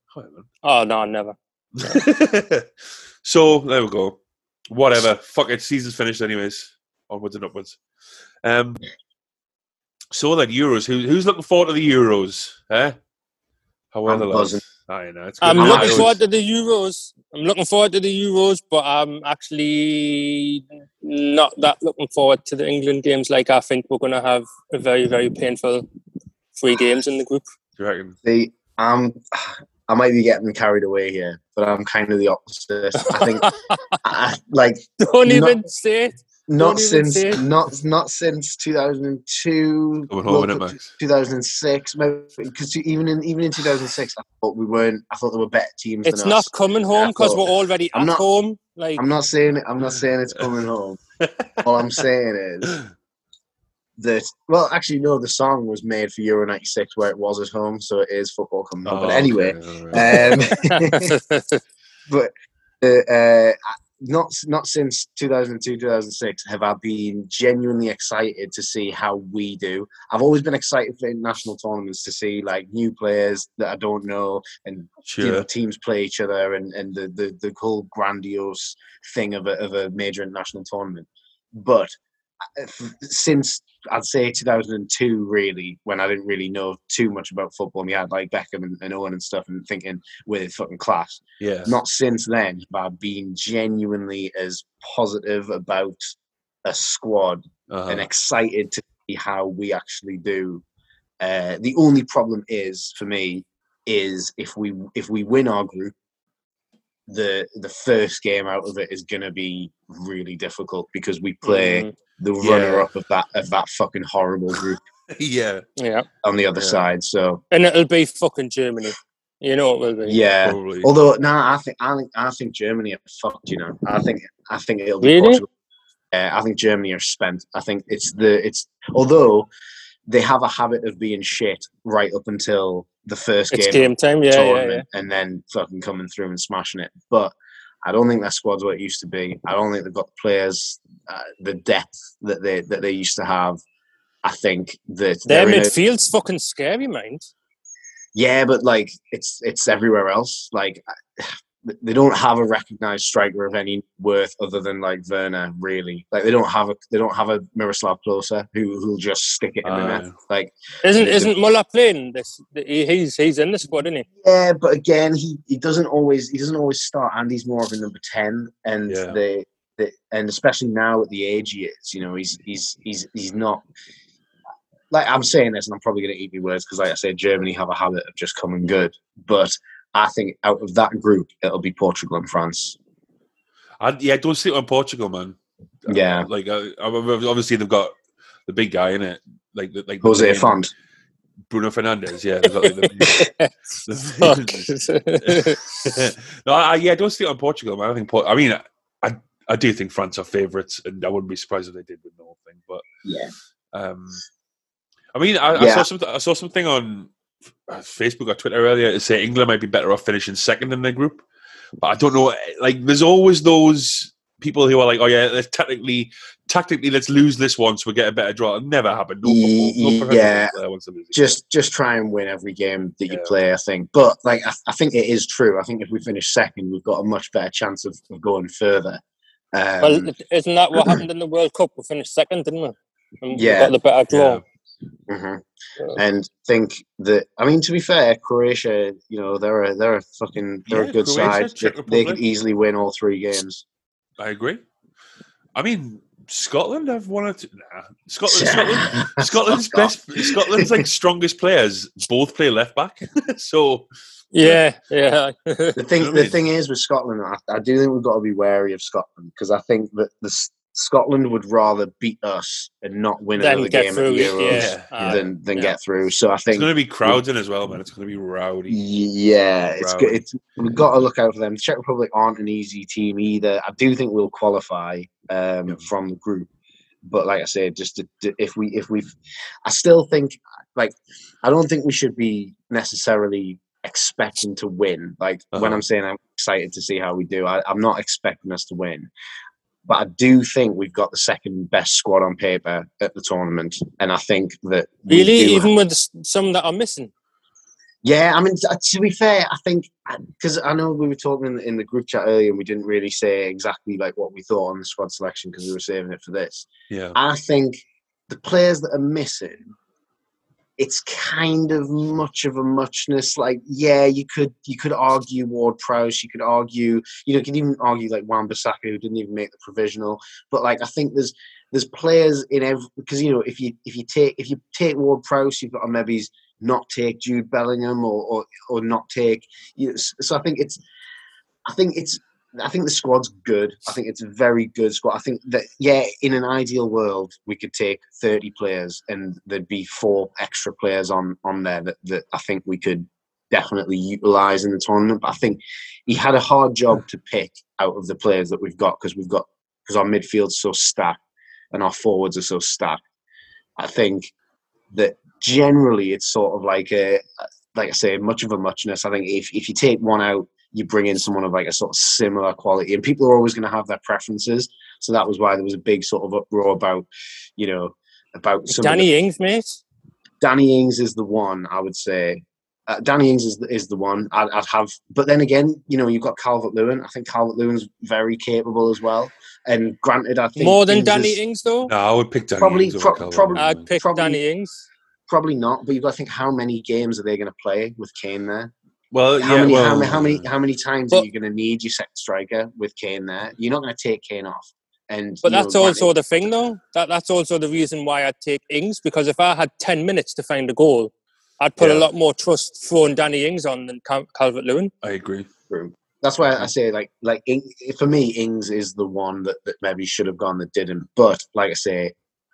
Oh no, never. man. so there we go. Whatever. Fuck it. Season's finished anyways. Onwards and upwards. Um. So then Euros. Who, who's looking forward to the Euros? Eh? How are I'm the lads? Buzzing. I know. It's good. I'm I'm looking not- forward to the Euros. I'm looking forward to the Euros, but I'm actually not that looking forward to the England games. Like I think we're going to have a very, very painful three games in the group. Do you reckon? See, I'm. I might be getting carried away here, but I'm kind of the opposite. I think, I, like, Don't Not- even say it. Not since not not since 2002, Coming home, World innit, Cup Max? 2006. Because even in even in 2006, I thought we weren't. I thought there were better teams. It's than not us. coming home because thought- we're already I'm at not- home. Like I'm not saying I'm not saying it's coming home. All I'm saying is that well, actually, no. The song was made for Euro '96, where it was at home, so it is football coming home. Oh, but anyway, okay, all right. um, but uh, uh, not not since 2002 2006 have I been genuinely excited to see how we do. I've always been excited for international tournaments to see like new players that I don't know and you know teams play each other and, and the, the the whole grandiose thing of a of a major international tournament. But since I'd say 2002, really, when I didn't really know too much about football, and we had like Beckham and, and Owen and stuff, and thinking we're fucking class. Yeah. Not since then I been genuinely as positive about a squad Uh-huh. and excited to see how we actually do. Uh, the only problem is for me is if we if we win our group, the the first game out of it is going to be really difficult because we play mm, the Yeah. runner up of that of that fucking horrible group yeah. yeah, on the other Yeah. side. So and it'll be fucking Germany. You know it will be. yeah. Probably. Although no, I think I think I think Germany are fucked. You know, I think I think it'll be Really? Portugal. I think Germany are spent. I think it's the it's although they have a habit of being shit right up until the first It's game, game time. Yeah, yeah, yeah. and then fucking coming through and smashing it. But I don't think their squad's what it used to be. I don't think they've got the players, uh, the depth that they that they used to have. I think that Their they're a- midfield's fucking scary, mind. yeah, but like it's it's everywhere else. Like they don't have a recognized striker of any worth other than like Werner. Really, like they don't have a they don't have a Miroslav Klose who who'll just stick it in the net. Ah. Like Isn't isn't Muller playing this? He, he's he's in the squad, isn't he? yeah, but again, he, he doesn't always he doesn't always start. and he's more of a number ten, and Yeah. they, they and especially now at the age he is, you know, he's he's he's he's not. Like I'm saying this, and I'm probably going to eat my words because, like I said, Germany have a habit of just coming good. But I think out of that group, it'll be Portugal and France. I, yeah, don't sleep on Portugal, man. Yeah. like uh, obviously they've got the big guy in it, like like Jose main- Font. Bruno Fernandes. Yeah, got, like, the, the- no, I, yeah, I don't sleep on Portugal, man. I think. I mean, I I do think France are favourites, and I wouldn't be surprised if they did win the whole thing. But Yeah. um, I mean, I, I saw something. I saw something on Facebook or Twitter earlier to say England might be better off finishing second in their group, but I don't know. Like, there's always those people who are like, "Oh yeah, let's technically, tactically, let's lose this one so we get a better draw." It never happened. No, football, no yeah. player wants to lose. it. Just just try and win every game that you Yeah. play. I think, but like I, I think it is true. I think if we finish second, we've got a much better chance of, of going further. Um, well, isn't that what happened in the World Cup? We finished second, didn't we? And we Yeah. got the better draw. Mhm. Yeah. and think that I mean to be fair, Croatia, you know, they're a they're a fucking they're Yeah, a good Croatia, side. They, Czech they could easily win all three games. I agree. I mean, Scotland have one or two. Nah, Scotland, Scotland, Scotland's best. Scotland's like strongest players both play left back. so Yeah, yeah. The thing, know what I the mean? thing is with Scotland, I, I do think we've got to be wary of Scotland because I think that the S- Scotland would rather beat us and not win Then another game through at the Euros yeah. Than than Yeah. get through. So I think it's going to be crowds in as well, man. It's going to be rowdy. Yeah, it's Rowdy. good. It's we've got to look out for them. The Czech Republic aren't an easy team either. I do think we'll qualify um, Yeah. from the group, but like I said, just to, to- if we if we've, I still think like I don't think we should be necessarily expecting to win. Like when Uh-huh. I'm saying I'm excited to see how we do, I, I'm not expecting us to win. But I do think we've got the second best squad on paper at the tournament, and I think that really, do even with some that are missing. yeah, I mean, uh, to be fair, I think uh, because I know we were talking in, in the group chat earlier, and we didn't really say exactly like what we thought on the squad selection because we were saving it for this. Yeah, I think the players that are missing, it's kind of much of a muchness. Like, yeah, you could you could argue Ward Prowse, you could argue, you know, you could even argue like Wan Bissaka who didn't even make the provisional. But like, I think there's there's players in every because you know if you if you take if you take Ward Prowse, you've got to maybe not take Jude Bellingham or or, or not take. You know, so I think it's I think it's I think the squad's good. I think it's a very good squad. I think that yeah, in an ideal world, we could take thirty players and there'd be four extra players on on there that, that I think we could definitely utilize in the tournament. But I think he had a hard job to pick out of the players that we've got because we've got because our midfield's so stacked and our forwards are so stacked. I think that generally it's sort of like a like I say, much of a muchness. I think if, if you take one out, you bring in someone of like a sort of similar quality, and people are always going to have their preferences. So that was why there was a big sort of uproar about, you know, about some of the- Danny Ings, mate. Danny Ings is the one I would say. Uh, Danny Ings is the, is the one I'd, I'd have, but then again, you know, you've got Calvert Lewin. I think Calvert Lewin's very capable as well. And granted, I think More than Ings Danny is- Ings, though. no, I would pick Danny Probably- Ings pro- probably- I'd pick Probably- Danny Ings. probably not. But you've got to think how many games are they going to play with Kane there? Well, How yeah, many, well, how many, how many, how many times But- are you going to need your second striker with Kane there? You're not going to take Kane off. And But that's also granted- the thing, though. That that's also the reason why I'd take Ings because if I had ten minutes to find a goal, I'd put Yeah. a lot more trust throwing Danny Ings on than Cal- Calvert Lewin. I agree. That's why I say like like Ing- for me, Ings is the one that, that maybe should have gone that didn't. But like I say,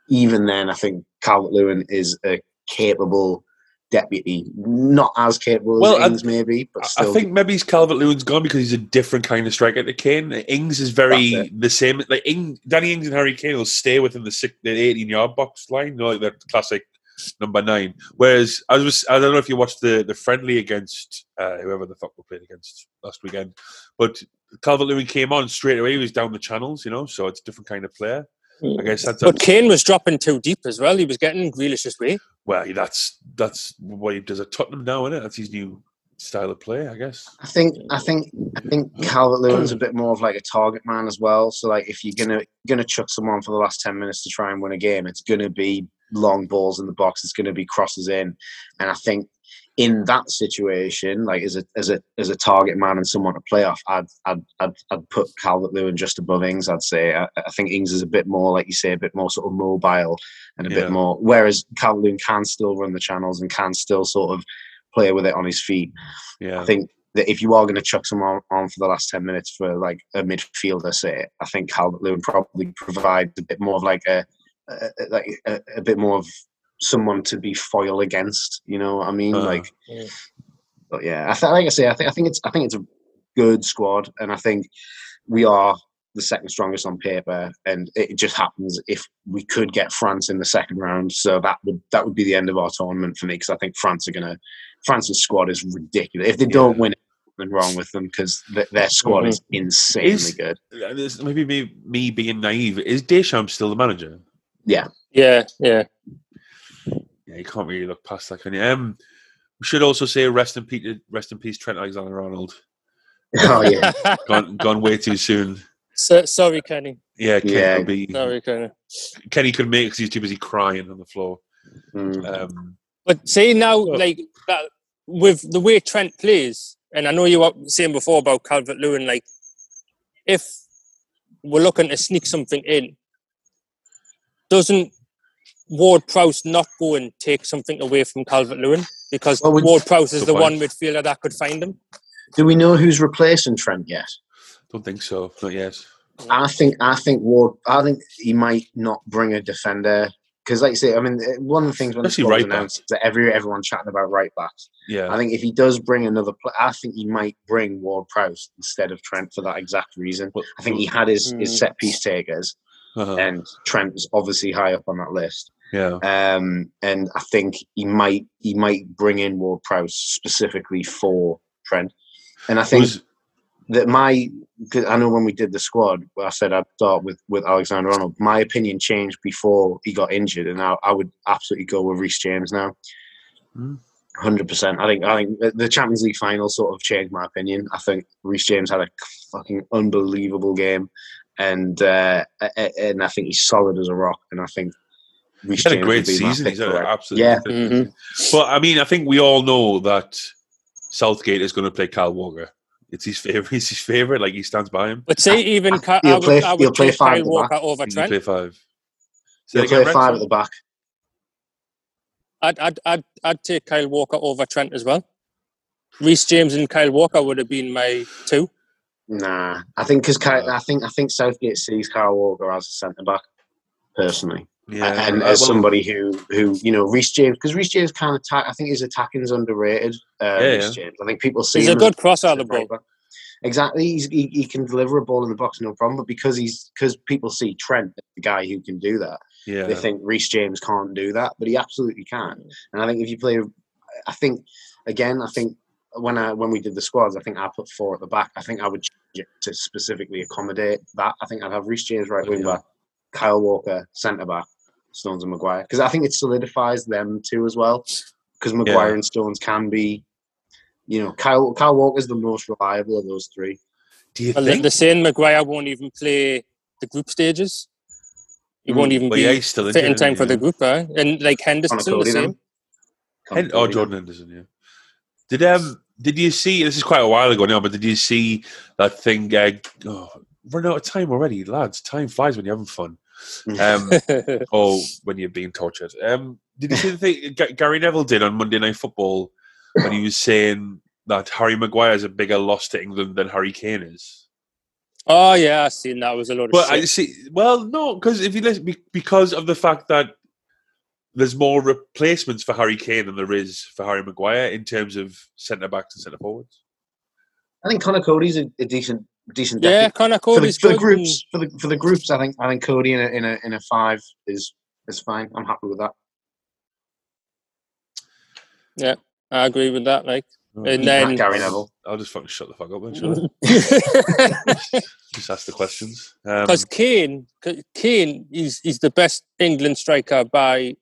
even then, I think Calvert Lewin is a capable deputy, not as capable as Well, I- maybe, but I- still. I think maybe he's Calvert Lewin's gone because he's a different kind of striker to Kane. Ings is very the same. Like Ing, Danny Ings and Harry Kane will stay within the, six, the 18 yard box line, you know, like the classic number nine. Whereas I was, I don't know if you watched the the friendly against uh, whoever the fuck we played against last weekend, but Calvert Lewin came on straight away. He was down the channels, you know, so it's a different kind of player. Hmm. I guess that's, But Kane was dropping too deep as well. He was getting Grealish's way. well, that's that's what he does at Tottenham now, isn't it? That's his new style of play, I guess. I think I think I think Calvert Lewin's a bit more of like a target man as well. So like if you're gonna gonna chuck someone for the last ten minutes to try and win a game, it's gonna be long balls in the box. It's gonna be crosses in, and I think in that situation, like as a as a as a target man and someone to play off, I'd I'd I'd, I'd put Calvert Lewin just above Ings. I'd say I, I think Ings is a bit more like you say, a bit more sort of mobile and a Yeah. bit more. Whereas Calvert Lewin can still run the channels and can still sort of play with it on his feet. Yeah. I think that if you are going to chuck someone on for the last 10 minutes for like a midfielder, say, I think Calvert Lewin probably provides a bit more of like a, a like a, a bit more of someone to be foil against. You know what I mean? Uh-huh. like, Yeah. but yeah, I th- like I say, I think I think it's I think it's a good squad, and I think we are the second strongest on paper, and it just happens if we could get France in the second round. So that would that would be the end of our tournament for me because I think France are gonna France's squad is ridiculous. If they don't win, it, something wrong with them because th- their squad is insanely Is- good. This- maybe me, me being naive. Is Deschamps still the manager? Yeah, Yeah, yeah. Yeah, you can't really look past that, can you? Um, we should also say rest in peace, rest in peace, Trent Alexander-Arnold. oh yeah, Gone, gone way too soon. so, sorry, Kenny. Yeah, Kenny, Yeah. could be, Sorry, Kenny. Kenny couldn't make because he's too busy crying on the floor. Mm. Um, But see now, like that, with the way Trent plays, and I know you were saying before about Calvert Lewin, like if we're looking to sneak something in, doesn't Ward Prowse not go and take something away from Calvert Lewin because Well, Ward Prowse is the point. one midfielder that could find him? Do we know who's replacing Trent yet? don't think so. Not yet. I think I think Ward. I think he might not bring a defender because, like I say, I mean, one of the things when the Especially squad was right back. announced is that every everyone chatting about right backs. Yeah. I think if he does bring another, pla I think he might bring Ward Prowse instead of Trent for that exact reason. Well, I think he had his, Mm. his set piece takers, uh-huh. and Trent was obviously high up on that list. Yeah. Um, and I think he might he might bring in Ward Prowse specifically for Trent. And I think Was- that my 'cause I know when we did the squad, I said I'd start with with Alexander Arnold. My opinion changed before he got injured, and I, I would absolutely go with Reece James now. Hmm. Hundred percent. I think I think the- Champions League final sort of changed my opinion. I think Reece James had a fucking unbelievable game, and uh, and I think he's solid as a rock. And I think He's had a great would be my season. He's had an it. absolutely Yeah. good Mhm. But I mean, I think we all know that Southgate is going to play Kyle Walker. It's his favorite. He's his favorite. Like he stands by him. But say even Ka- He'll I would, play- I would he'll play five Kyle at the Walker back. over He can Trent. play five. Say He'll that play again, five Rex? at the back. I'd, I'd, I'd, I'd take Kyle Walker over Trent as well. Reece James and Kyle Walker would have been my two. Nah, I think because I think I think Southgate sees Kyle Walker as a centre back, personally, Yeah. and as well, somebody who who you know Reece James because Reece James kind of ta- I think his attacking's underrated. Uh, Yeah, Reece James, I think people see He's him a as good crosser of the right ball. Exactly, He's, he he can deliver a ball in the box, no problem. But because he's because people see Trent, as the guy who can do that, yeah. they think Reece James can't do that, but he absolutely can. And I think if you play, I think again, I think when I when we did the squads, I think I put four at the back. I think I would change it to specifically accommodate that. I think I'd have Reece James right wing Yeah. back, Kyle Walker centre back, Stones and Maguire because I think it solidifies them too as well. Because Maguire Yeah. and Stones can be, you know, Kyle Kyle Walker's the most reliable of those three. Do you Well, the, think? the saying Maguire won't even play the group stages. He won't Mm, even well, yeah, be he's still fit in time isn't for the group, huh? And like Henderson, the same. Hen- oh, Jordan Henderson. Yeah. Did um did you see? This is quite a while ago now, but did you see that thing? Uh, oh, run out of time already, lads. Time flies when you're having fun. Um, or when you're being tortured. Um, did you see the thing Ga- Gary Neville did on Monday Night Football when he was saying that Harry Maguire is a bigger loss to England than Harry Kane is? oh yeah, I seen that. It was a lot of Well, I see. Well, no, because if you listen, because of the fact that there's more replacements for Harry Kane than there is for Harry Maguire in terms of centre backs and centre forwards. I think Conor Coady's a, a decent decent Yeah, depth Conor for the, Coady's for the good. groups for the for the groups. I think I think Coady in a in a in a five is is fine. I'm happy with that. Yeah, I agree with that. Like, Oh, and Eat that, then Gary Neville. I'll just fucking shut the fuck up then. shall I? Just ask the questions. Um, because Kane, 'cause Kane, is he's the best England striker by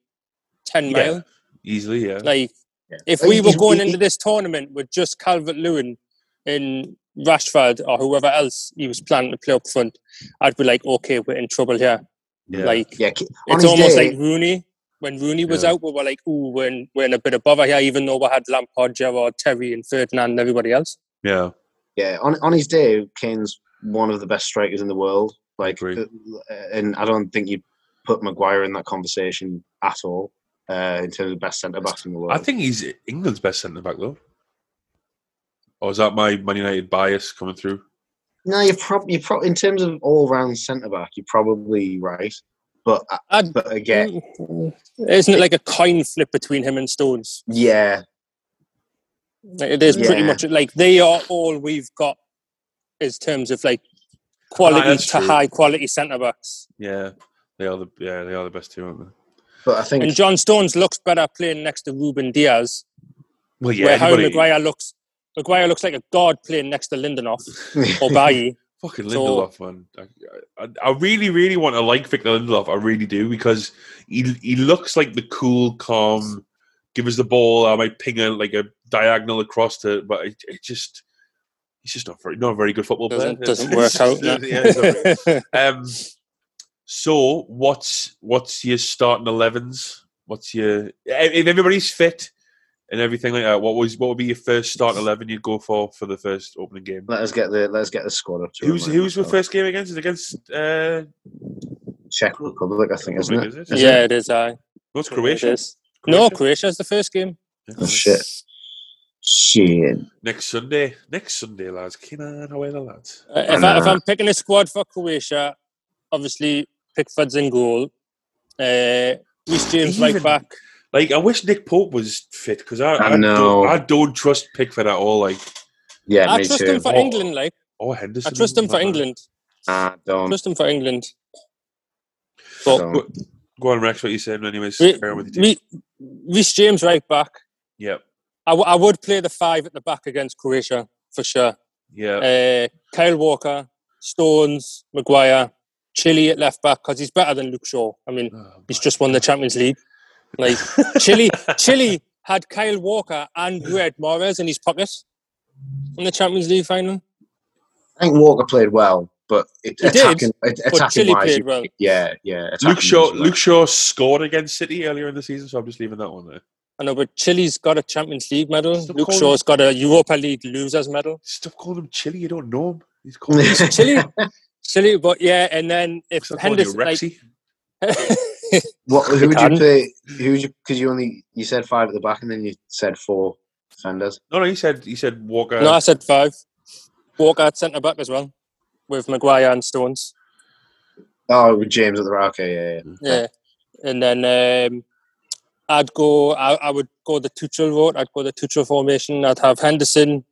ten Yeah. mile. easily, yeah. Like, Yeah. if we were going into this tournament with just Calvert Lewin and Rashford or whoever else he was planning to play up front, I'd be like, okay, we're in trouble here. yeah. Like, Yeah, it's almost day, like Rooney. When Rooney was Yeah. out, we were like, ooh, we're in, we're in a bit of bother here, even though we had Lampard, Gerrard, Terry, and Ferdinand and everybody else. yeah. yeah, on on his day, Kane's one of the best strikers in the world. Like, Agree. uh, and I don't think you put Maguire in that conversation at all uh, in terms of the best centre back in the world. I think he's England's best centre back though. Or is that my Man United bias coming through? no, you're probably you pro- in terms of all round centre back, you're probably right. But uh, I'd, but again, isn't it like a coin flip between him and Stones? yeah, Like, It is pretty much like they are all we've got in terms of like quality that's to true. high quality centre backs. Yeah, they are the yeah they are the best two, aren't they? but I think And John Stones looks better playing next to Ruben Dias, Well, yeah. where Harry anybody- Maguire looks Maguire looks like a god playing next to Lindelof or Bailly. Fucking So- Lindelof, man. I, I, I really, really want to like Victor Lindelof. I really do because he he looks like the cool, calm. Give us the ball. I might ping a like a diagonal across to, but it, it just he's just not very not a very good football player. doesn't, doesn't work out. Yeah, it's um, so what's what's your starting elevens? What's your if if everybody's fit and everything like that? What was what would be your first start eleven you'd go for for the first opening game? let us get the let's get the squad up. to Who's remind who's the first game against? Is it against uh, Czech Republic? I think isn't Republic, it? is it? yeah, it is. I. No, it's Croatia. It is. No, Croatia's the first game. Oh, shit. Shit. Next Sunday. Next Sunday, lads. Come on, how are the lads? Uh, if, I, if I'm picking a squad for Croatia, obviously Pickford's in goal. Uh, Reece James right back. Like, I wish Nick Pope was fit because I, I I, know. don't, I don't trust Pickford at all. Like, Yeah, I me trust too. him for Oh. England. Like oh Henderson. I trust him for. England. Ah, don't. Trust him for England. But don't. Go, go on, Rex. What you saying? Anyways, Re- carry on with your team. Re- Reece James right back. Yep. I, w- I would play the five at the back against Croatia for sure. Yeah. Uh, Kyle Walker, Stones, Maguire, Chile at left back because he's better than Luke Shaw. I mean, Oh, he's just won the Champions League. Like Chile, Chile had Kyle Walker and Riyad Mahrez in his pocket in the Champions League final. I think Walker played well, but it, He did, attacking, But attacking Chile wise, played well. yeah, yeah. Luke Shaw. wise, Luke Shaw scored against City earlier in the season, so I'm just leaving that one there. I know, but Chile's got a Champions League medal. Stop Luke calling- Shaw's got a Europa League losers medal. Stop calling him Chili. You don't know him. He's called. Chile, Chile, but yeah, and then if Stop calling you Henderson, like, Rexy. What? Who would you can. play? Who would you? Because you only you said five at the back, and then you said four defenders. No, no. you said. you said Walker. no, I said five. Walker at centre back as well, with Maguire and Stones. Oh, with James at the right. Okay, yeah, yeah. Yeah, and then um, I'd go. I, I would go the Tuchel route. I'd go the Tuchel formation. I'd have Henderson,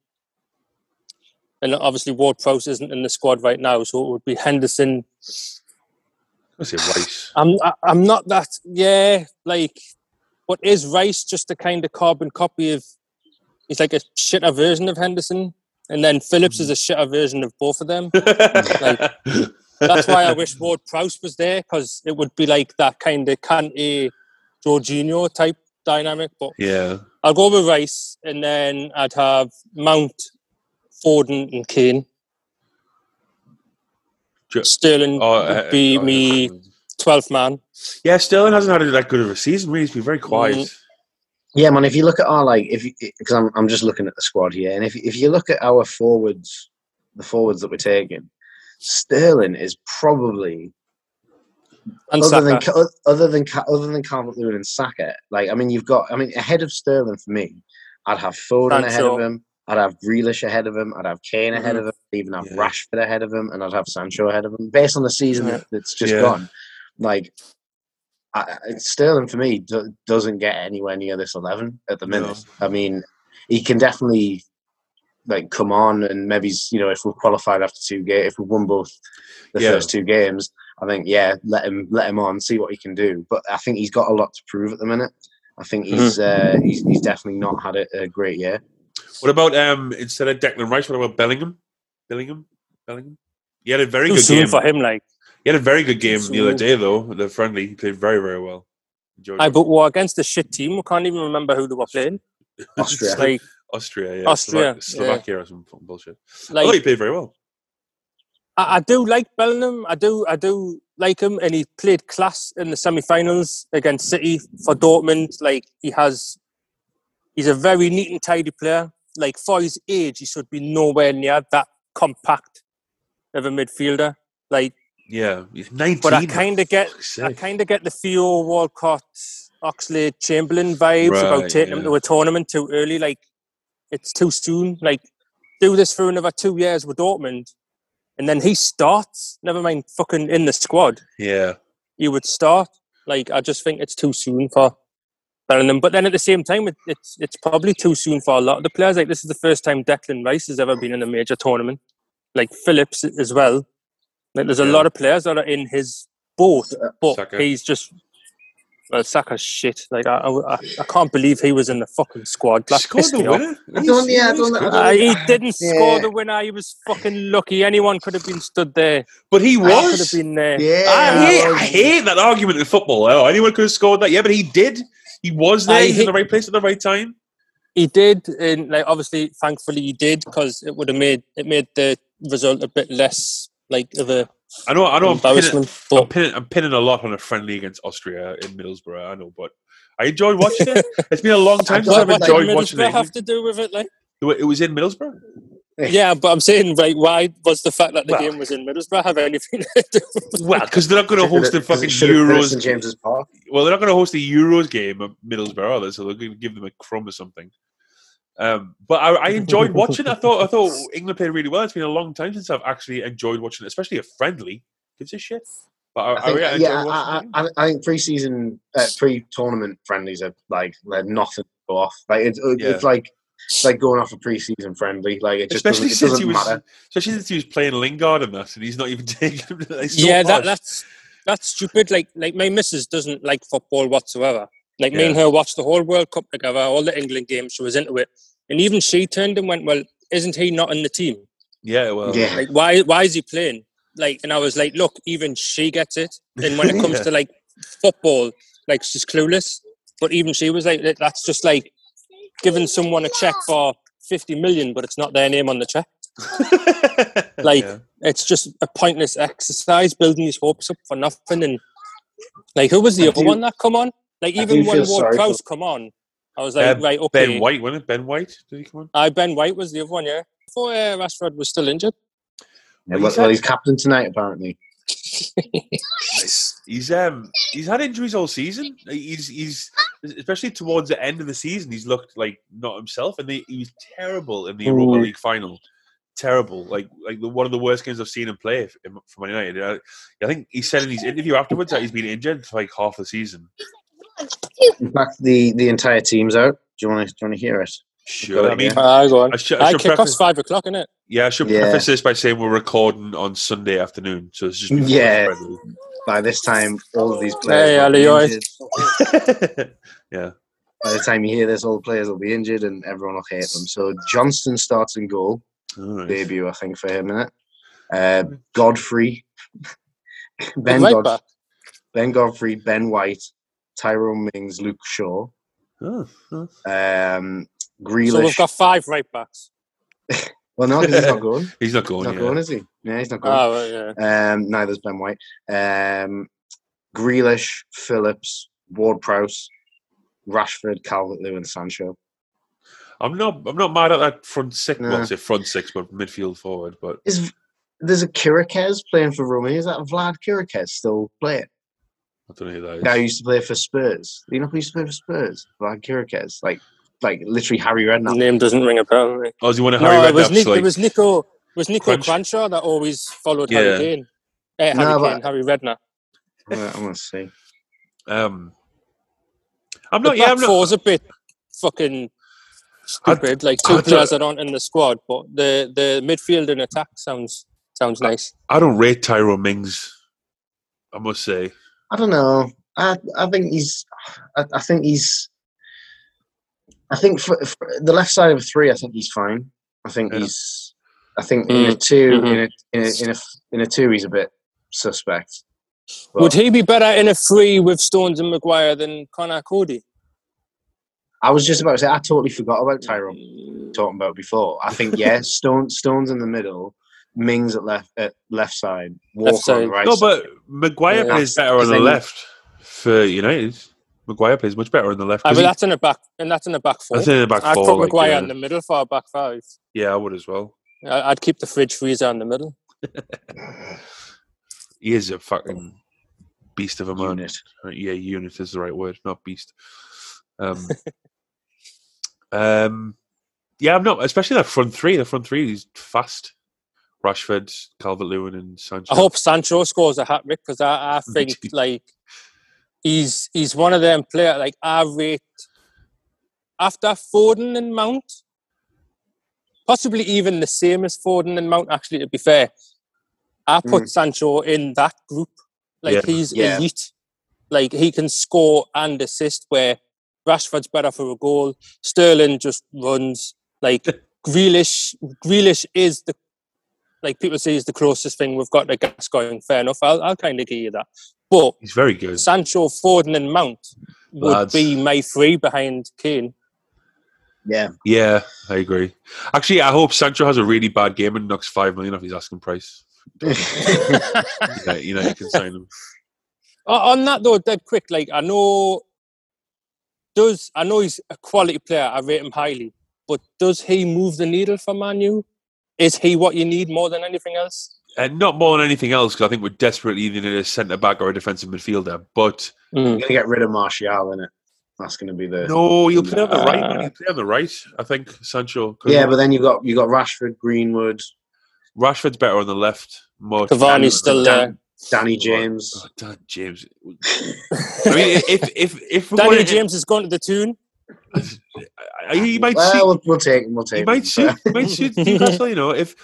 and obviously Ward Prowse isn't in the squad right now, so it would be Henderson. I say Rice. I'm I, I'm not that yeah like, but is Rice just a kind of carbon copy of? He's like a shitter version of Henderson, and then Phillips is a shitter version of both of them. That's why I wish Ward Prowse was there because it would be like that kind of Kante, Jorginho type dynamic. But yeah. I'll go with Rice, and then I'd have Mount, Foden, and Kane. Ju- Sterling Oh, would uh, be uh, me 12th man. Yeah, Sterling hasn't had that good of a season. Really, he's been very quiet. Mm. Yeah, man. If you look at our like, if because I'm I'm just looking at the squad here, and if if you look at our forwards, the forwards that we're taking, Sterling is probably And other than Saka. Ca- other than Ca- other than Calvert Lewin and Saka. Like, I mean, you've got. I mean, ahead of Sterling for me, I'd have Foden ahead of him. I'd have Grealish ahead of him. I'd have Kane ahead Mhm. of him. I'd even have Yeah. Rashford ahead of him, and I'd have Sancho ahead of him. Based on the season Yeah. that's just Yeah. gone, like, I, Sterling for me do, doesn't get anywhere near this eleven at the No. minute. I mean, he can definitely like come on and maybe you know if we've qualified after two games, if we've won both the first two games, I think yeah, let him let him on, see what he can do. But I think he's got a lot to prove at the minute. I think he's uh, he's, he's definitely not had a, a great year. What about um instead of Declan Rice? What about Bellingham? Bellingham, Bellingham. He had a very Too good game. for him, like. He had a very good game the other day, though. The friendly, he played very, very well. Enjoyed I it. but we're against a shit team. We can't even remember who they were playing. Austria. Like, Austria, yeah, Austria, Slova- Slovakia, or some bullshit. I like thought he played very well. I, I do like Bellingham. I do, I do like him, and he played class in the semi-finals against City for Dortmund. Like he has, he's a very neat and tidy player. Like for his age, he should be nowhere near that compact of a midfielder. Like, Yeah, he's nineteen. but I kind of get, I kind of get the Theo Walcott, Oxlade-Chamberlain vibes Right, about taking yeah. him to a tournament too early. Like, it's too soon. Like, do this for another two years with Dortmund, and then he starts. Never mind, fucking in the squad, Yeah, he would start. Like, I just think it's too soon for Bellingham. But then at the same time, it, it's it's probably too soon for a lot of the players. Like, this is the first time Declan Rice has ever been in a major tournament. Like Phillips as well. Like, there's a Yeah. lot of players that are in his boat, but Saka. he's just. Well, Saka's shit. Like I, I, I can't believe he was in the fucking squad. That scored the winner. I don't- yeah, I don't- I don't- Uh, he didn't Yeah. score the winner. He was fucking lucky. Anyone could have been stood there. But he I could have was. been there. Yeah, I, hate, I hate that argument in football. Oh, anyone could have scored that. Yeah, but he did. He was there. I He's in the right place at the right time. He did, and like obviously, thankfully, he did because it would have made it made the result a bit less like of a I know. I know. I'm pinning. I'm pinning, I'm pinning a lot on a friendly against Austria in Middlesbrough. I know, but I enjoyed watching it. It's been a long time since I've enjoyed watching it. have to do with it? Like, It was in Middlesbrough. Yeah, but I'm saying, right? Why was the fact that the Well- game was in Middlesbrough have anything to do? with it? Well, because they're not going to host the fucking St Euros. James's Park. Well, they're not going to host the Euros game at Middlesbrough, are they? So they're going to give them a crumb or something. Um, but I, I enjoyed watching. I thought I thought England played really well. It's been a long time since I've actually enjoyed watching it, especially a friendly. Gives a shit. But I, I think, I, I yeah, watching I. I, I think pre-season, uh, pre-tournament friendlies are like they're nothing to go off. Like it's, Yeah. it's like it's like going off a pre-season friendly. Like it just especially doesn't, it since he doesn't was, matter. especially since he was playing Lingard and that, and he's not even taking him. To, like, so yeah, that, that's that's stupid. Like like my missus doesn't like football whatsoever. Like me and her watched the whole World Cup together, all the England games. She was into it, and even she turned and went, "Well, isn't he not in the team? yeah. Well, Yeah. Like why why is he playing?" Like, and I was like, "Look, even she gets it." And when it comes Yeah. to like football, like she's clueless. But even she was like, "That's just like giving someone a check for fifty million, but it's not their name on the check." Like, Yeah. it's just a pointless exercise building his hopes up for nothing. And like, who was the I other do- one that come on? Like, even do when Ward Prowse come on, I was like, Uh, right, okay. Ben White, wasn't it? Ben White, did he come on? I Ben White was the other one, yeah. Before uh, Rashford was still injured. Yeah, Well, well, he's well, he's captain tonight apparently. He's um he's had injuries all season. He's he's especially towards the end of the season. He's looked like not himself, and they, he was terrible in the hmm. Europa League final. Terrible, like like the, one of the worst games I've seen him play for Man United. I, I think he said in his interview afterwards that he's been injured for like half the season. In fact, the the entire team's out. Do you want to do you want to hear it? Sure, I mean, Ah, go on. I should, I I should kick preface, off's five o'clock, innit? yeah, I should Yeah. preface this by saying we're recording on Sunday afternoon, so it's just Yeah. By this time, all of these players. Hey, will Ali, be you alright? injured. League. yeah, By the time you hear this, all the players will be injured and everyone will hate them. So Johnstone starts in goal. all right. Debut, I think, for him, innit? Uh, Godfrey, Ben, right God- ben Godfrey, Ben White, Tyrone Mings, Luke Shaw, Oh, oh. um, Grealish. So we've got five right backs. well, no, 'cause he's not going. He's not He's going. not yeah. going, is he? Yeah, he's not going. Ah, right, yeah. Um, neither's Ben White. Um, Grealish, Phillips, Ward Prowse, Rashford, Calvert Lewin, Sancho. I'm not. I'm not mad at that front six. Well, Nah. I say front six, but midfield forward. But Is there's a Chiriches playing for Roma? Is that Vlad Chiriches still playing? I don't know who that is. Guy used to play for Spurs. You know who used to play for Spurs? Vlad Chiriches, like like literally Harry Redknapp. Name doesn't ring a bell. Right? Oh, do you want to No, Harry it was, Redknapp's Nick, like? it was Nico. It was Nico Crunch? Cranshaw that always followed Yeah. Harry Kane. Eh, Harry No, Kane, but- Harry Redknapp. Well, I'm gonna see. Um, I'm The not. Yeah, back I'm not. four's a bit fucking stupid. like two I'd- players that aren't in the squad, but the the midfield and attack sounds sounds nice. I don't rate Tyrone Mings. I must say. I don't know. I I think he's. I, I think he's. I think for, for the left side of a three, I think he's fine. I think Yeah. he's. I think in a Mm. 2 Mhm. in, a, in a in a in a two, he's a bit suspect. But Would he be better in a three with Stones and Maguire than Conor Coady? I was just about to say, I totally forgot about Tyrone talking about before. I think yeah, Stone Stones in the middle, Mings at left at left side, Walker Left on the side. right. No, side. but Maguire Yeah. plays better on the left for United. Maguire plays much better on the left. Ah, 'cause but he- that's in the back, and that's in the back four. that's in the back I'd four. put like, Maguire yeah. in the middle for a back five. yeah, I would as well. I- I'd keep the fridge freezer in the middle. He is a fucking beast of a man. unit. Yeah, unit is the right word, not beast. Um, um, yeah, I'm not, especially that front three. The front three is fast. Rashford, Calvert Lewin, and Sancho. I hope Sancho scores a hat trick because I, I think like he's he's one of them player like I rate after Foden and Mount, possibly even the same as Foden and Mount. Actually, to be fair, I put mm. Sancho in that group. Like Yeah. he's Yeah. elite. Like he can score and assist where Rashford's better for a goal. Sterling just runs. Like Grealish, Grealish is the like people say is the closest thing we've got to Gascoigne. Fair enough. I'll, I'll kind of give you that. But He's very good. Sancho, Foden, and Mount would Lads. be my three behind Kane. Yeah, Yeah, I agree. Actually, I hope Sancho has a really bad game and knocks five million off his asking price. Yeah, you know, you can sign him. On that though, dead quick. Like I know, does I know he's a quality player. I rate him highly. But does he move the needle for Man U? Is he what you need more than anything else? And not more than anything else, because I think we're desperately needing a centre back or a defensive midfielder. But hmm. You're gonna get rid of Martial in it. That's gonna be the no, You'll play on the right. Nah. He'll play on the right. I think Sancho. 'cause yeah. But then you got you got Rashford, Greenwood, Rashford's better on the left. More Cavani's still there. Danny James. Oh, Dan James. I mean, if if if we Danny James has gone to the tune. I- he might Well, see. we'll, we'll take him. We'll take He him. might suit. He might suit Newcastle. You know, if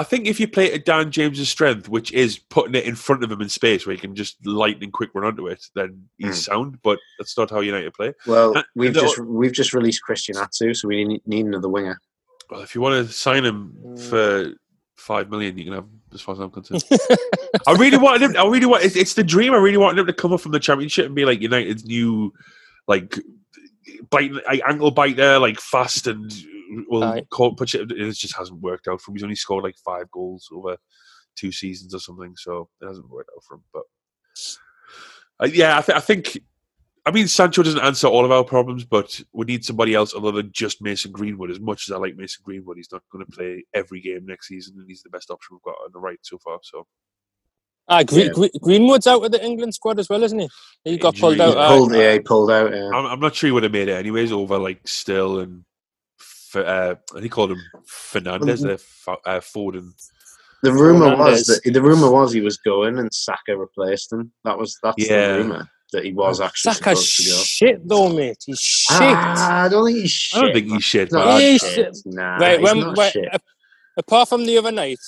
I think if you play to Dan James's strength, which is putting it in front of him in space where he can just lightning quick run onto it, then he's Hmm. sound. But that's not how United play. Well, Uh, we've the- just we've just released Christian Atsu, so we need, need another winger. Well, if you want to sign him Hmm. for five million, you can have. As far as I'm concerned, I really wanted him. I really want. It's, it's the dream. I really wanted him to come up from the championship and be like United's new, like, bite, like, ankle biter, like fast and will Aye. call, push it. It just hasn't worked out for him. He's only scored like five goals over two seasons or something, so it hasn't worked out for him. But uh, yeah, I, th- I think. I mean, Sancho doesn't answer all of our problems, but we need somebody else other than just Mason Greenwood. As much as I like Mason Greenwood, he's not going to play every game next season, and he's the best option we've got on the right so far. So Ah, Gre- Yeah. Gre- Greenwood's out of the England squad as well, isn't he? He got Injury. pulled out. aye. pulled, yeah, he pulled out. Yeah. I'm, I'm not sure he would have made it anyways over like Still and F- uh, he called him Fernandez, uh, F- uh, Foden. The rumor was that the rumor was he was going and Saka replaced him. That was that's Yeah. the rumor that he was actually Saka's supposed to go. shit though, mate. He's shit. Ah, I don't think he's shit. I don't think he's shit, Not man. He's shit. shit. Nah, right, he's when, not when- shit. apart from the other night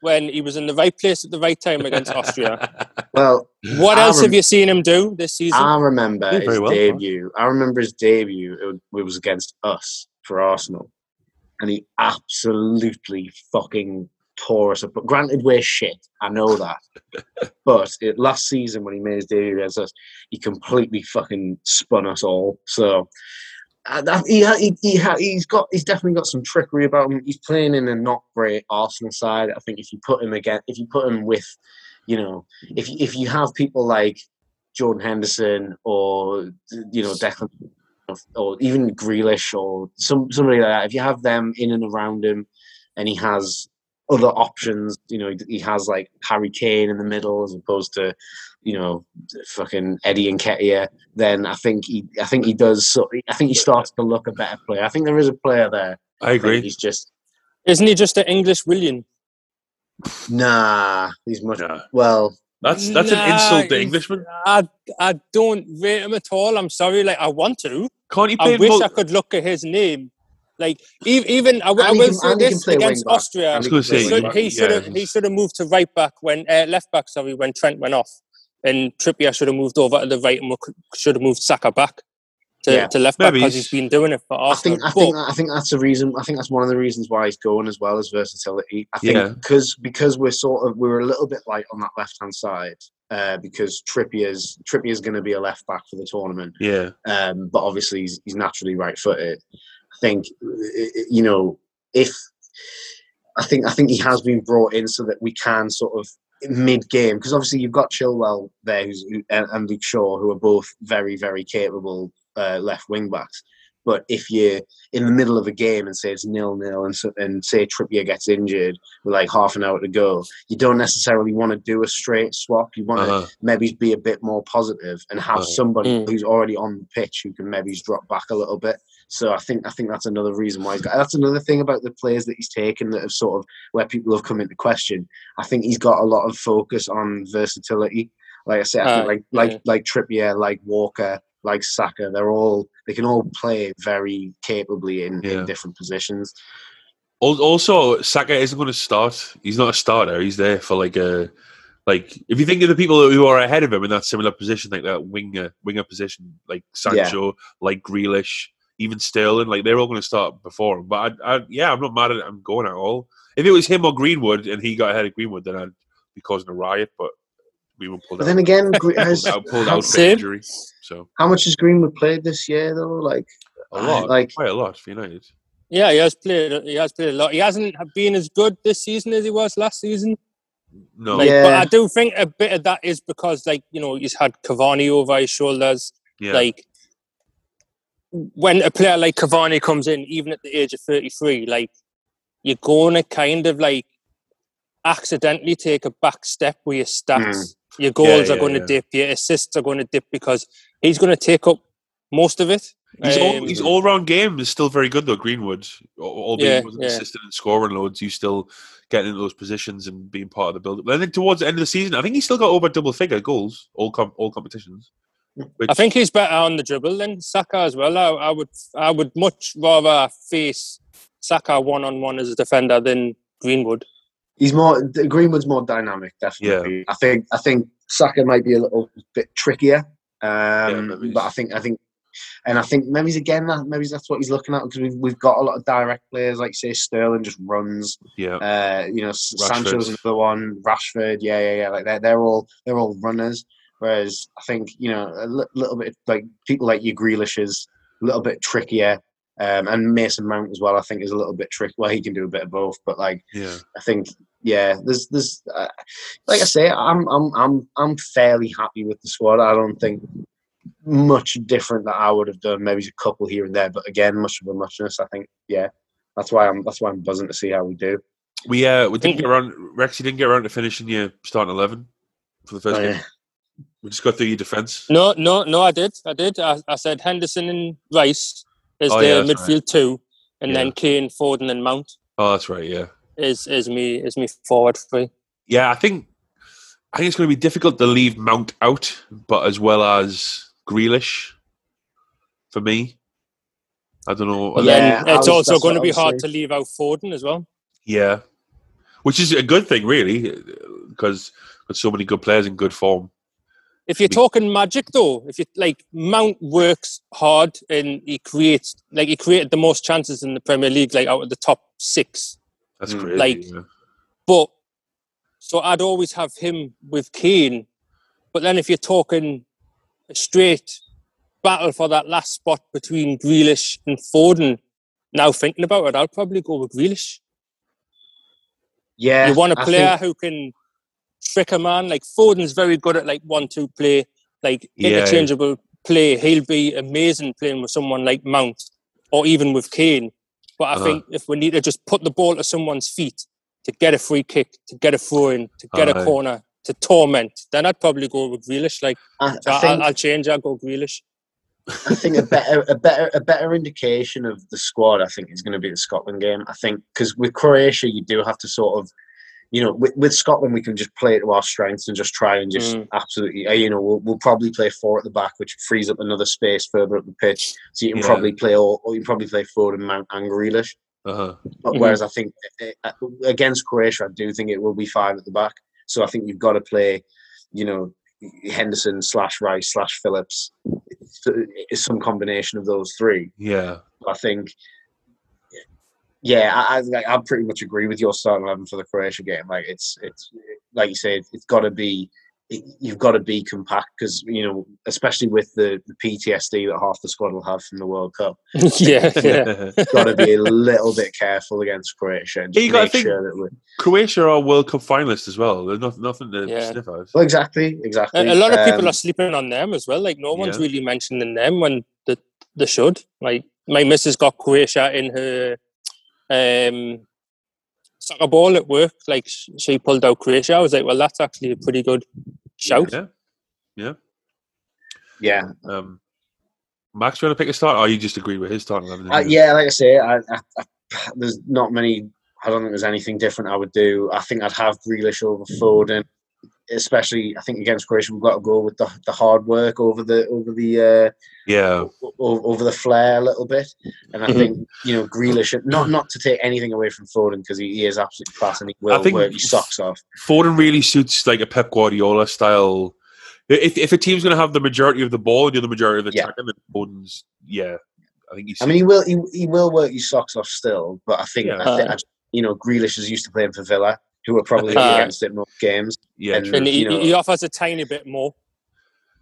when he was in the right place at the right time against Austria, Well, what I else rem- have you seen him do this season? I remember his well, debut. I remember his debut. It was against us for Arsenal, and he absolutely fucking tore us apart. Granted, we're shit. I know that, but it, last season when he made his debut against us, he completely fucking spun us all. So. Uh, that, he, he, he ha- he's got he's definitely got some trickery about him. He's playing in a not great Arsenal side. I think if you put him again, if you put him with, you know, if you- if you have people like Jordan Henderson or you know Declan or even Grealish or some somebody like that. If you have them in and around him, and he has other options, you know, he has like Harry Kane in the middle as opposed to you know fucking Eddie Nketiah. Then I think he I think he does. So, I think he starts to look a better player. I think there is a player there. I I agree. He's just Isn't he just an English Willian? nah. He's much Nah. well. That's that's Nah, an insult to he's- Englishmen. I I don't rate him at all. I'm sorry. Like I want to. Can't he play? I wish both- I could look at his name. Like e- even I, w- I And will can- say and he can this against. Austria. I was going to He say should, he- he should have yeah, he should have moved to right back when uh, left back. Sorry, when Trent went off, and Trippier should have moved over to the right and should have moved Saka back to, Yeah. to left back because he's- he's been doing it for I think I But- think I think that's the reason. I think that's one of the reasons why he's going as well as versatility. I think Yeah. because because we're sort of we're a little bit light on that left hand side uh, because Trippier's Trippier's going to be a left back for the tournament, Yeah, um, but obviously he's, he's naturally right footed. I think i- i- you know if I think I think he has been brought in so that we can sort of mid game because obviously you've got Chilwell there who's, who, and, and Luke Shaw who are both very very capable uh, left wing backs. But if you're in the middle of a game and say it's nil nil and so, and say Trippier gets injured with like half an hour to go, you don't necessarily want to do a straight swap. You want to uh-huh. maybe be a bit more positive and have Uh, somebody Mm. who's already on the pitch who can maybe drop back a little bit. So I think I think that's another reason why he's got. That's another thing about the players that he's taken that have sort of where people have come into question. I think he's got a lot of focus on versatility. Like I said, I Uh, think like like like Trippier, like Walker, like Saka, they're all they can all play very capably in, Yeah. in different positions. Also, Saka isn't going to start. He's not a starter. He's there for like a like. If you think of the people who are ahead of him in that similar position, like that winger winger position, like Sancho, like Grealish, even Sterling, like they're all going to start before him. But I, I, yeah, I'm not mad at him going at all. If it was him or Greenwood and he got ahead of Greenwood, then I'd be causing a riot. But Greenwood pulled But out. then again, has, pulled out, pulled out for injury. So how much has Greenwood played this year though? Like a lot, like quite a lot for United. Yeah, he has played. He has played a lot. He hasn't been as good this season as he was last season. No, Like, Yeah. but I do think a bit of that is because, like, you know, he's had Cavani over his shoulders. yeah, Like, when a player like Cavani comes in, even at the age of thirty-three, like, you're going to kind of like accidentally take a back step with your stats. Hmm. Your goals Yeah, are yeah, going to dip. Your assists are going to dip because he's going to take up most of it. His, all, Um, his all-round game is still very good though. Greenwood, Al- albeit Yeah, he wasn't yeah. assisted in scoring loads, he's still getting into those positions and being part of the build-up. But I think towards the end of the season, I think he's still got over double-figure goals all com- all competitions. Which, I think he's better on the dribble than Saka as well. I, I would I would much rather face Saka one on one as a defender than Greenwood. He's more Greenwood's more dynamic, definitely. I think I think Saka might be a little bit trickier, um, maybe but I think I think, and I think maybe again that maybe that's what he's looking at because we've we've got a lot of direct players like say Sterling just runs, yeah, uh, you know Rashford. Sancho's another one, Rashford, yeah yeah yeah, like they're they're all they're all runners. Whereas I think you know a little bit like people like your Grealishes, a little bit trickier. Um, and Mason Mount as well, I think, is a little bit tricky. Well, he can do a bit of both, but like yeah. I think yeah, there's there's uh, like I say, I'm I'm I'm I'm fairly happy with the squad. I don't think much different that I would have done. Maybe a couple here and there, but again, much of a muchness. I think yeah, that's why I'm that's why I'm buzzing to see how we do. We uh, we didn't get around. Rex, you didn't get around to finishing your starting eleven for the first Oh, game. yeah. We just got through your defense. No, no, no. I did, I did. I, I said Henderson and Rice is Oh, the yeah, that's midfield two, and Yeah. then Kane, Foden, and Mount Oh, that's right. Yeah, is is me is me forward three. yeah. I think I think it's going to be difficult to leave Mount out, but as well as Grealish for me. I don't know. But Yeah, then I it's was- also going to be hard saying. to leave out Foden as well. Yeah, which is a good thing, really, because got so many good players in good form. If you're talking magic, though, if you like, Mount works hard and he creates like he created the most chances in the Premier League, like out of the top six. That's Mm. crazy. Like- yeah. But so I'd always have him with Kane. But then if you're talking a straight battle for that last spot between Grealish and Foden, now thinking about it, I'll probably go with Grealish. Yeah, you want a player think- who can trick a man. Like Foden's very good at like one-two play, like Yeah, yeah. interchangeable play. He'll be amazing playing with someone like Mount or even with Kane. But I Uh-huh. think if we need to just put the ball to someone's feet to get a free kick, to get a throw in, to get Aye. a corner, to torment, then I'd probably go with Grealish. Like I, so I I think, will I'll change. I'll go Grealish. I think a better, a better, a better indication of the squad. I think is going to be the Scotland game. I think because with Croatia, you do have to sort of, you know, with, with Scotland, we can just play to our strengths and just try and just Mm. absolutely, uh, you know, we'll, we'll probably play four at the back, which frees up another space further up the pitch. So you can Yeah. probably play all, or you can probably play forward and Mount and Grealish. Uh-huh. But Mhm. Whereas I think uh, uh, against Croatia, I do think it will be five at the back. So I think you've got to play, you know, Henderson slash Rice slash Phillips. It's, it's some combination of those three. Yeah. I think, yeah, I, I, like, I pretty much agree with your starting eleven for the Croatia game. Like it's it's like you said, it's got to be. It, you've got to be compact because you know, especially with the, the PTSD that half the squad will have from the World Cup. yeah, yeah. Got to be a little bit careful against Croatia and Yeah, just you gotta think- sure that we're Croatia are World Cup finalists as well. There's nothing, nothing to Yeah. sniff at. well, exactly, exactly. A, a lot of people Um, are sleeping on them as well. Like no one's Yeah. really mentioning them when the they should. Like my missus got Croatia in her um, soccer ball at work. Like she pulled out Croatia. I was like, well, that's actually a pretty good shout. Yeah. Yeah. yeah, Um, Max, you want to pick a start, or you just agree with his starting eleven? Uh, yeah, like I say, I, I, I, there's not many. I don't think there's anything different I would do. I think I'd have Grealish over Foden, especially. I think against Croatia, we've got to go with the, the hard work over the over the uh, Yeah. o- over the flair a little bit. And I Mhm. think you know Grealish, not not to take anything away from Foden because he, he is absolutely class and he will think- work his socks off. Foden really suits like a Pep Guardiola style. If, if a team's going to have the majority of the ball and do the majority of the Yeah. attacking, Foden's yeah. I think he's. I mean, he will he, he will work his socks off still, but I think Yeah. I think I, you know Grealish is used to playing for Villa, who are probably Uh, against it most games. Yeah, and- true. And he, You know- he offers a tiny bit more.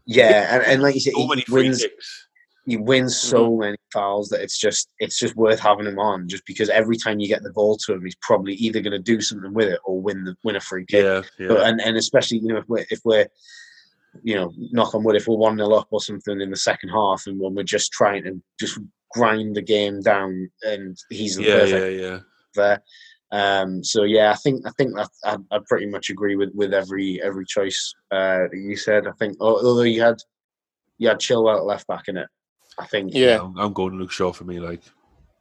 Yeah, and, and like you said, so he many wins. kicks. He wins so mm-hmm. many fouls that it's just it's just worth having him on. Just because every time you get the ball to him, he's probably either going to do something with it or win the win a free kick. Yeah, yeah. But, and and especially you know if we're if we're you know knock on wood if we're one 0 up or something in the second half and when we're just trying to just grind the game down and he's the yeah, perfect yeah, yeah. there. Um, so yeah, I think I think that I, I pretty much agree with, with every every choice uh, that you said. I think although you had you had Chilwell at left back in it, I think Yeah. I'm, I'm going Luke Shaw for me. Like,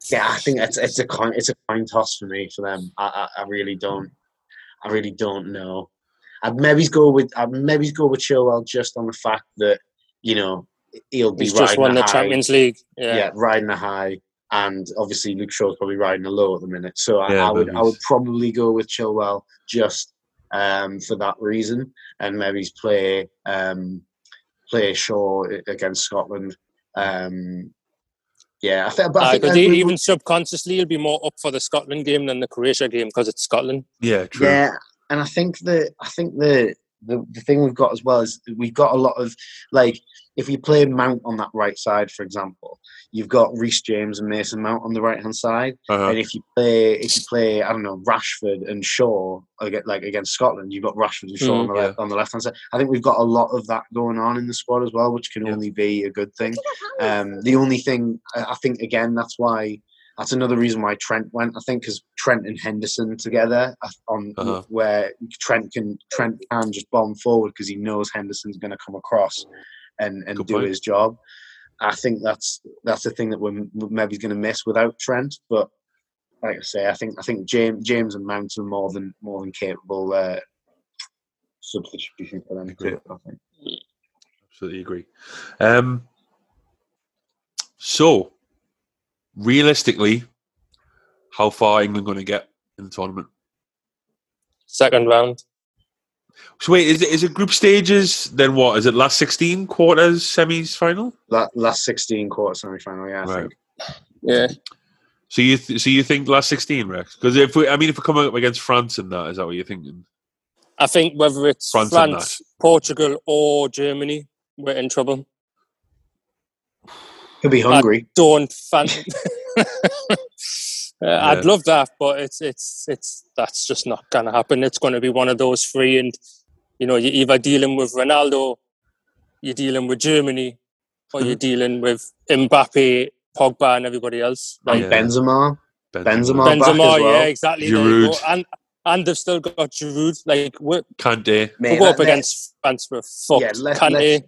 yeah, I think it's it's a coin it's a coin toss for me for them. I, I, I really don't I really don't know. I'd maybe go with I'd maybe go with Chilwell just on the fact that you know he'll be He's just won the high. Champions League. yeah. Yeah. riding the high. And obviously, Luke Shaw's probably riding a low at the minute. So I, Yeah, I would I would probably go with Chilwell just um, for that reason, and maybe play um, play Shaw against Scotland. Um, yeah, I think. But I think Because that we- even subconsciously, he'll be more up for the Scotland game than the Croatia game because it's Scotland. yeah, true. Yeah, and I think that I think the, the the thing we've got as well is we've got a lot of like if you play Mount on that right side, for example, you've got Reece James and Mason Mount on the right hand side, Uh-huh. and if you play if you play I don't know Rashford and Shaw aga- like against Scotland, you've got Rashford and Shaw on the Mm, left on the left hand side. I think we've got a lot of that going on in the squad as well, which can Yeah. only be a good thing. Um, the only thing I I think again that's why that's another reason why Trent went. I think because Trent and Henderson together uh, on Uh-huh. where Trent can Trent can just bomb forward because he knows Henderson's going to come across and and Good do point. his job. I think that's that's the thing that we're maybe going to miss without Trent. But like I say, I think I think James James and Mount are more than more than capable uh, substitution for them. Agree. I think. Absolutely agree. Um, so, realistically, how far are England going to get in the tournament? Second round. So wait, is it is it group stages? Then what? Is it last sixteen quarters, semis, final? La- last sixteen quarter semi final. Yeah, I Right. think. Yeah. So you th- so you think last sixteen, Rex? Because if we, I mean, if we come up against France and that, is that what you're thinking? I think whether it's France France, Portugal, or Germany, we're in trouble. He'll be hungry. Don't fan. uh, Yeah. I'd love that, but it's it's it's that's just not gonna happen. It's going to be one of those three, and you know, you're either dealing with Ronaldo, you're dealing with Germany, or you're dealing with Mbappe, Pogba, and everybody else. Like Yeah. Benzema. Benzema. Benzema, back as Benzema, well. yeah, exactly. there you go. Giroud. And and they've still got Giroud. Like we Kante. we'll go up against France. We're fucked. Yeah, let- Kante, let's-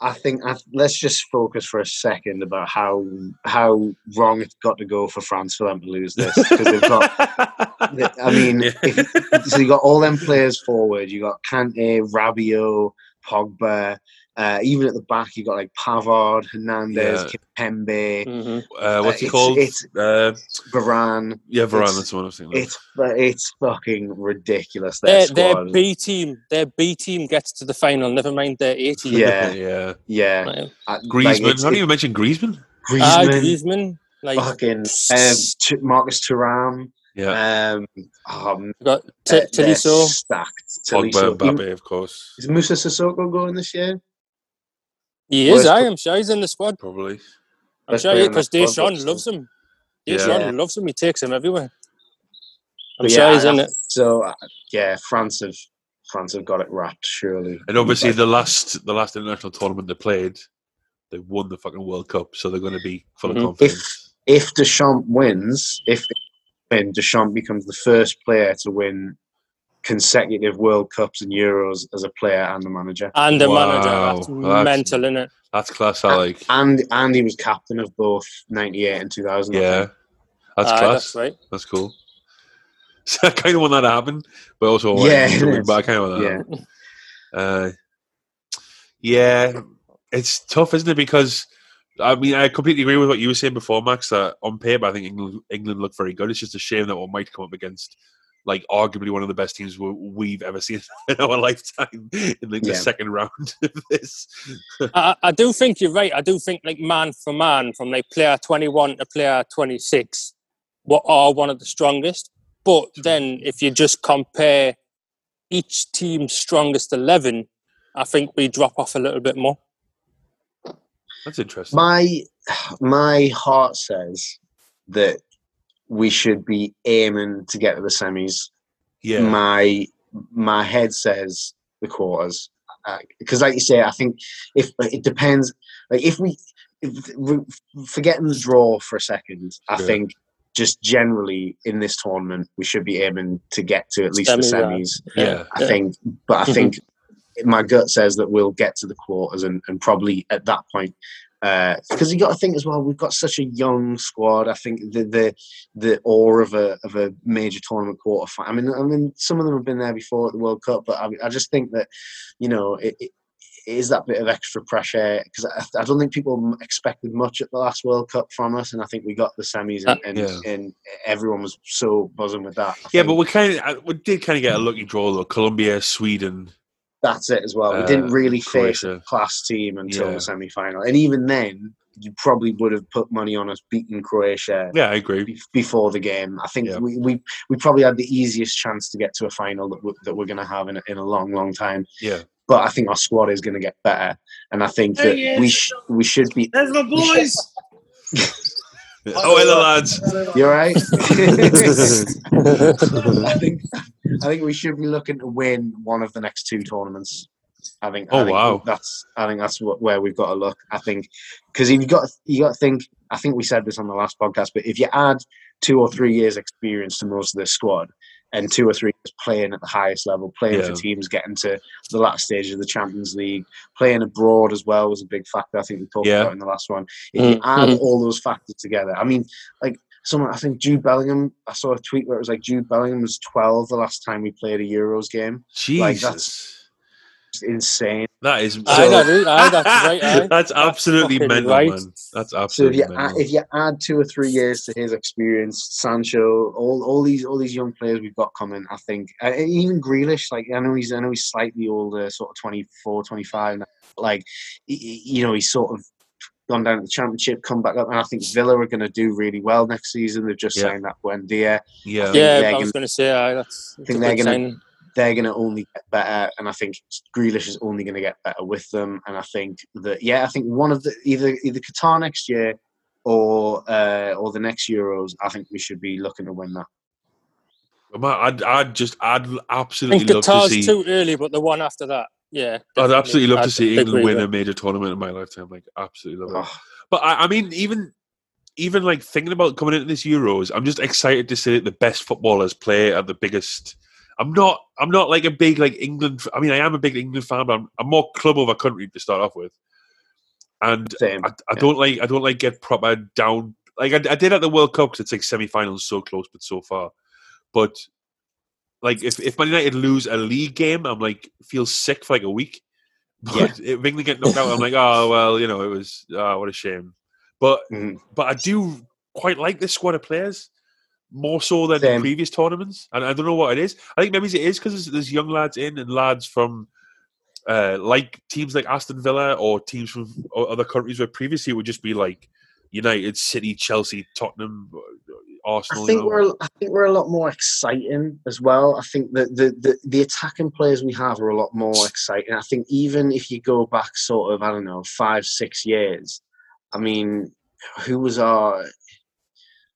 I think I, let's just focus for a second about how how wrong it's got to go for France for them to lose this because they've got. I mean, Yeah. if, so you got all them players forward. You got Kante, Rabiot, Pogba. Uh, even at the back, you've got like Pavard, Hernandez, Kimpembe, Mhm. uh, what's Uh, he it's- called? it's- uh, Varane. yeah, Varane. it's- That's the one I was thinking. of. It's it's fucking ridiculous. Their Their, their. B team, their B team gets to the final. Never mind their A team. Yeah. yeah. yeah, Like, Uh, Griezmann. like, How do you even mention Griezmann? Ah, Griezmann, Griezmann. Like fucking um, T- Marcus Thuram. Yeah. Um, um, got they're- T- they're Tolisso. stacked. Pogba, Tolisso. Mbappe, of course. Is Moussa Sissoko going this year? He is. Where's I P- am sure he's in the squad. Probably. I'm Let's sure put because that squad, Deschamps loves him. Yeah. Deschamps Yeah. loves him. He takes him everywhere. I'm But sure yeah, he's in it. So uh, yeah, France have France have got it wrapped. Surely, And obviously, the last the last international tournament they played, they won the fucking World Cup, so they're going to be full Mhm. of confidence. if Deschamps wins, if when Deschamps becomes the first player to win consecutive World Cups and Euros as a player and a manager, And a Wow, manager. That's, that's- mental, isn't it? That's class. I like. and and he was captain of both '98 and 2000. Yeah, that's Aye, class. that's right. That's cool. So I kind of want that to happen, but also Yeah, him to it but I kind of want that. Yeah. Uh, yeah, it's tough, isn't it? Because I mean, I completely agree with what you were saying before, Max. That on paper, I think England England look very good. It's just a shame that we might come up against like arguably one of the best teams we- we've ever seen in our lifetime in like the Yeah. second round of this. I, I do think you're right. I do think like man for man, from like player 21 to player 26, what are one of the strongest. But then if you just compare each team's strongest 11, I think we drop off a little bit more. That's interesting. My my heart says that we should be aiming to get to the semis. yeah, My my head says the quarters because, like you say, I think if it depends. Like if we if, forgetting the draw for a second, I Yeah. think just generally in this tournament we should be aiming to get to at least the Semis, yeah. semis. yeah, I think, but I Mhm. think my gut says that we'll get to the quarters and, and probably at that point. Uh, because you got to think as well, we've got such a young squad. I think the the the awe of a of a major tournament quarterfinal. I mean, I mean, some of them have been there before at the World Cup, but I, I just think that you know it, it is that bit of extra pressure because I, I don't think people expected much at the last World Cup from us, and I think we got the semis, and, uh, and, Yeah. and everyone was so buzzing with that. I yeah. think. But we kind of uh, we did kind of get a lucky draw though. Colombia, Sweden. That's it as well. We Uh, didn't really face Croatia. a class team until Yeah. the semi final. And even then, you probably would have put money on us beating Croatia Yeah, I agree. be- before the game. I think Yeah. we, we, we probably had the easiest chance to get to a final that, we, that we're going to have in a, in a long, long time. Yeah. But I think our squad is going to get better. And I think that we, sh- we should be. There's my boys. Oh, hello, lads. You're right. I think I think we should be looking to win one of the next two tournaments. I think. I Oh, think wow. That's I think that's what, where we've got to look. I think because you've got you got to think. I think we said this on the last podcast, but if you add two or three years experience to most of this squad, and two or three years playing at the highest level, playing Yeah. for teams getting to the last stage of the Champions League, playing abroad as well was a big factor. I think we talked Yeah. about in the last one. If you Mm, add all those factors together, I mean, like someone, I think Jude Bellingham. I saw a tweet where it was like Jude Bellingham was 12 the last time we played a Euros game. Jesus. Like, that's- insane. that is. Aye, that is- aye, that's right. Aye. That's absolutely mental, right. man. That's absolutely. So if absolutely you add, if you add two or three years to his experience, Sancho, all, all these all these young players we've got coming, I think, uh, even Grealish, like I know he's I know he's slightly older, sort of 24, 25 now, like y- y- you know he's sort of gone down to the championship, come back up, and I think Villa are going to do really well next season. They've just Yeah. signed that Buendia. yeah. think Yeah, they're I gonna- was going to say aye, that's, that's think they're gonna- they're going to only get better, and I think Grealish is only going to get better with them. And I think that yeah, I think one of the either either Qatar next year or uh, or the next Euros, I think we should be looking to win that. Man, I'd, I'd just, I'd I absolutely think love to Qatar's see. too early, but the one after that, yeah. I'd absolutely love to I'd see England win with a major tournament in my lifetime. Like, absolutely love it. But I, I mean, even even like thinking about coming into this Euros, I'm just excited to see that the best footballers play at the biggest. I'm not. I'm not like a big like England. I mean, I am a big England fan, but I'm, I'm more club over country to start off with. and Same. I, I yeah. don't like I don't like get proper down. Like I, I did at the World Cup because it's like semi-finals so close but so far. But like if if Man United lose a league game, I'm like feel sick for like a week. But if England get knocked out, I'm like, oh well, you know, it was oh, what a shame. But Mhm. but I do quite like this squad of players more so than Same. previous tournaments, and I don't know what it is. I think maybe it is because there's, there's young lads in and lads from uh, like teams like Aston Villa or teams from other countries where previously it would just be like United, City, Chelsea, Tottenham, uh, Arsenal. I you think know? we're I think we're a lot more exciting as well. I think that the, the the attacking players we have are a lot more exciting. I think even if you go back sort of I don't know five six years, I mean, who was our?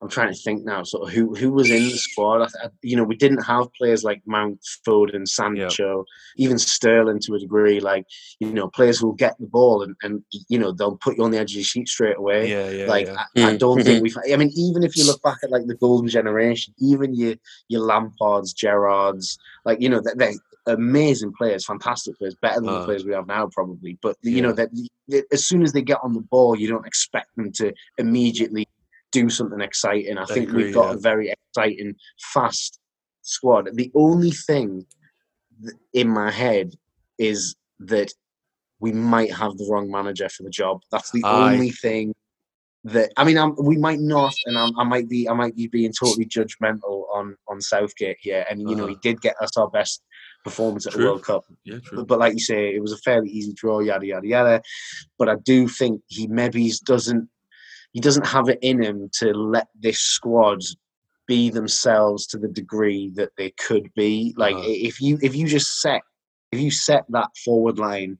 I'm trying to think now. Sort of who who was in the squad? I, I- you know, we didn't have players like Mount, Foden, Sancho, even Sterling to a degree. Like you know, players who will get the ball and and you know they'll put you on the edge of your seat straight away yeah, yeah, like yeah. I, I Mm, don't think mhm. we've. I mean, even if you look back at like the golden generation, even your your Lampards, Gerrards, like you know, they're, they're amazing players, fantastic players, better than the Uh. players we have now, probably. But you Yeah. know that that as soon as they get on the ball, you don't expect them to immediately do something exciting. I think agree, we've got yeah. a very exciting, fast squad. The only thing in my head is that we might have the wrong manager for the job. That's the Aye. only thing that I mean. I'm, we might not, and I'm, I might be. I might be being totally judgmental on on Southgate here. And you know, he Uh-huh. did get us our best performance at the World Cup. yeah, true. But like you say, it was a fairly easy draw. Yada yada yada. But I do think he maybe doesn't. He doesn't have it in him to let this squad be themselves to the degree that they could be. Like Uh-huh. if you if you just set if you set that forward line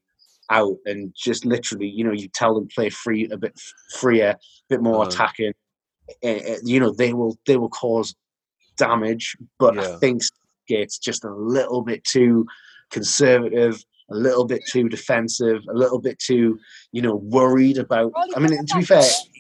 out and just literally, you know, you tell them play free a bit freer, a bit more Uh-huh. attacking. eh, eh, you know, they will they will cause damage. But I think it's just a little bit too conservative, a little bit too defensive, a little bit too, you know, worried about. I mean, to be fair, i-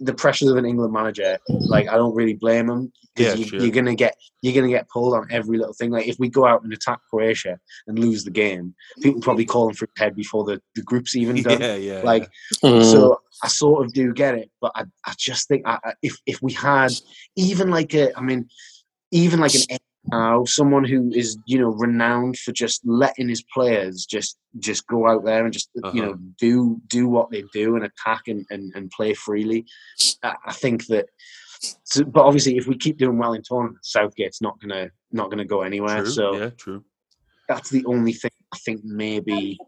the pressures of an England manager, like I don't really blame him Yeah, because you, sure. you're gonna get you're gonna get pulled on every little thing. Like if we go out and attack Croatia and lose the game, people probably call him for head before the, the group's even done. yeah, yeah. Like Mm. so, I sort of do get it, but I, I just think I, I- if if we had even like a, I mean, even like an Eddie Howe, someone who is you know renowned for just letting his players just just go out there and just you know do do what they do and attack and and, and play freely. I, I think that. So, but obviously, if we keep doing well in tournaments, Southgate's not gonna not gonna go anywhere. true. So yeah, true. that's the only thing I think maybe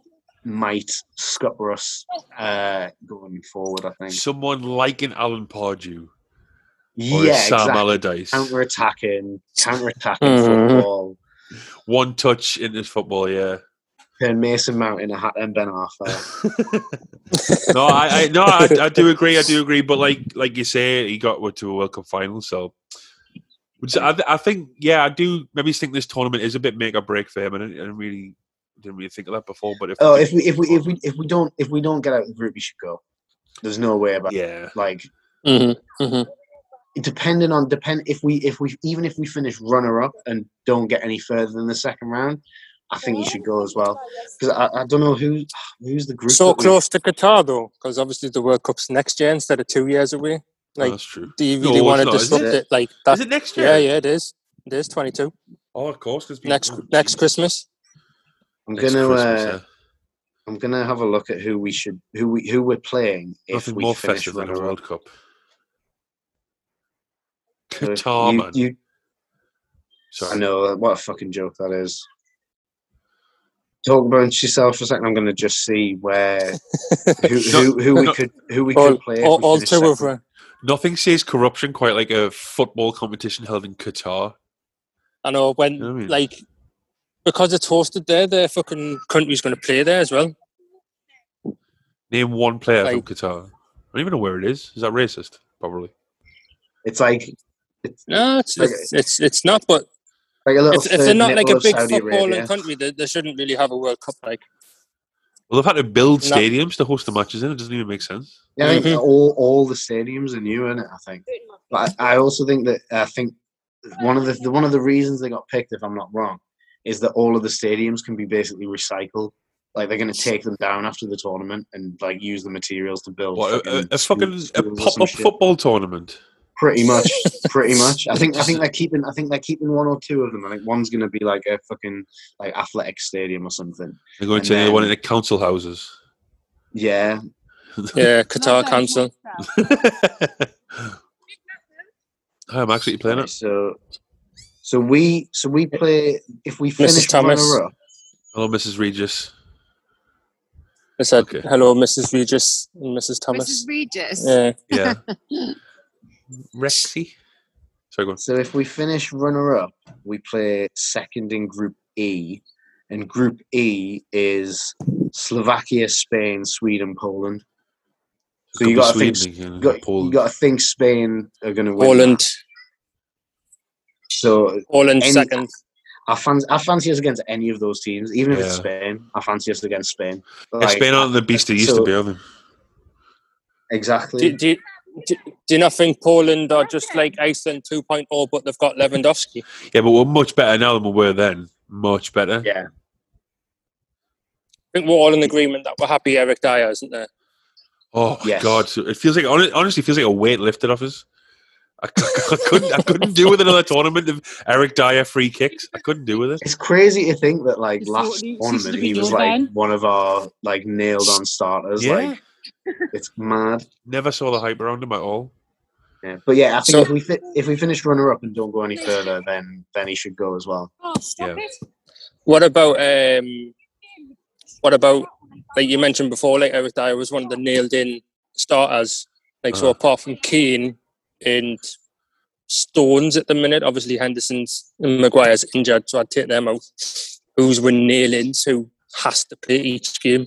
might scupper us uh, going forward. I think. Someone like an Alan Pardew or Yeah, a Sam exactly. Allardyce. Counter attacking, counter attacking Mhm. football. One touch in this football, yeah. Turn Mason Mount in a hat and Ben Arthur. no, I, I no, I, I do agree. I do agree. But like, like you say, he got to a World Cup final, so. Which I, th- I think, yeah, I do. Maybe think this tournament is a bit make or break for him. I I didn't really, didn't really think of that before. But if Oh, if we if we if we if we don't if we don't get out of the group, we should go. There's no way about it. yeah, Like Mhm, mhm. Depending on depend if we if we even if we finish runner up and don't get any further than the second round, I think you should go as well. Because I, I don't know who who's the group. So that we- close to Qatar though, because obviously the World Cup's next year instead of two years away. no, Like, that's true. do you really it's want to disrupt it? it? Like that? Is it next year? Yeah, yeah, it is. It is twenty two. Oh, of course. 'cause we- next oh, next Christmas. I'm Next gonna Christmas, uh, yeah. I'm gonna have a look at who we should who we who we're playing if we more finish festive than a runner-up. World Cup. So Qatar, you, man. I know uh, what a fucking joke that is. Talk about yourself for a second. I'm gonna just see where who who, who we could who we All, could play. all, all two of them. Nothing says corruption quite like a football competition held in Qatar. I know when You know I mean? like because it's hosted there, their fucking country's going to play there as well. Name one player from Qatar. I don't even know where it is. Is that racist? Probably. It's like it's No, it's Like- it's it's, it's not. But like a little. if, if they're not like a big Saudi footballing Arabia. country, they, they shouldn't really have a World Cup. Like Well, they've had to build No. stadiums to host the matches in. It doesn't even make sense. Yeah, I think Mhm. all all the stadiums are new in it. I think, but I, I also think that I think one of the, the one of the reasons they got picked, if I'm not wrong, is that all of the stadiums can be basically recycled. Like they're going to take them down after the tournament and like use the materials to build. What, a, a, a fucking a pop up football tournament. Pretty much, pretty much. I think I think they're keeping I think they're keeping one or two of them. I think one's going to be like a fucking like athletic stadium or something. They're going And to the one of the council houses. Yeah, Yeah, Qatar Council. I'm actually playing it. So, so we so we play if we Mrs. finish Thomas. runner up. Hello, Mrs. Regis. I said, Okay. hello, Mrs. Regis and Mrs. Thomas. Mrs. Regis. Yeah. Yeah. Rexy. Sorry, go on. So if we finish runner up, we play second in Group E, and Group E is Slovakia, Spain, Sweden, Poland. So you be got to think Sweden again, you got, you got to think Spain are going to win. Poland. that. So Poland Any- second. I fancy, I fancy us against any of those teams, even if it's Spain. I fancy us against Spain. Yeah, Like, Spain aren't the beast they used so- to be, are they? Exactly. Do, do, do, do you not think Poland are just like Iceland 2.0, but they've got Lewandowski? Yeah, but we're much better now than we were then. Much better. yeah. I think we're all in agreement that we're happy Eric Dier, isn't there? Oh Yes. God, it feels like honestly it feels like a weight lifted off us. I, I couldn't I couldn't do with another tournament of Eric Dier free kicks. I couldn't do with it. It's crazy to think that like It's last totally- tournament he was like man. one of our like nailed on starters. Yeah. Like it's mad. Never saw the hype around him at all. Yeah. But yeah, I think So- if we fi- if we finish runner up and don't go any further, then then he should go as well. Oh, stop Yeah. it. What about um, what about like you mentioned before? Like Eric Dier was one of the nailed in starters. Like so, Uh-huh. apart from Kane and Stones at the minute, obviously Henderson's and Maguire's injured, so I'd take them out. Who's win nail-ins? Who has to play each game?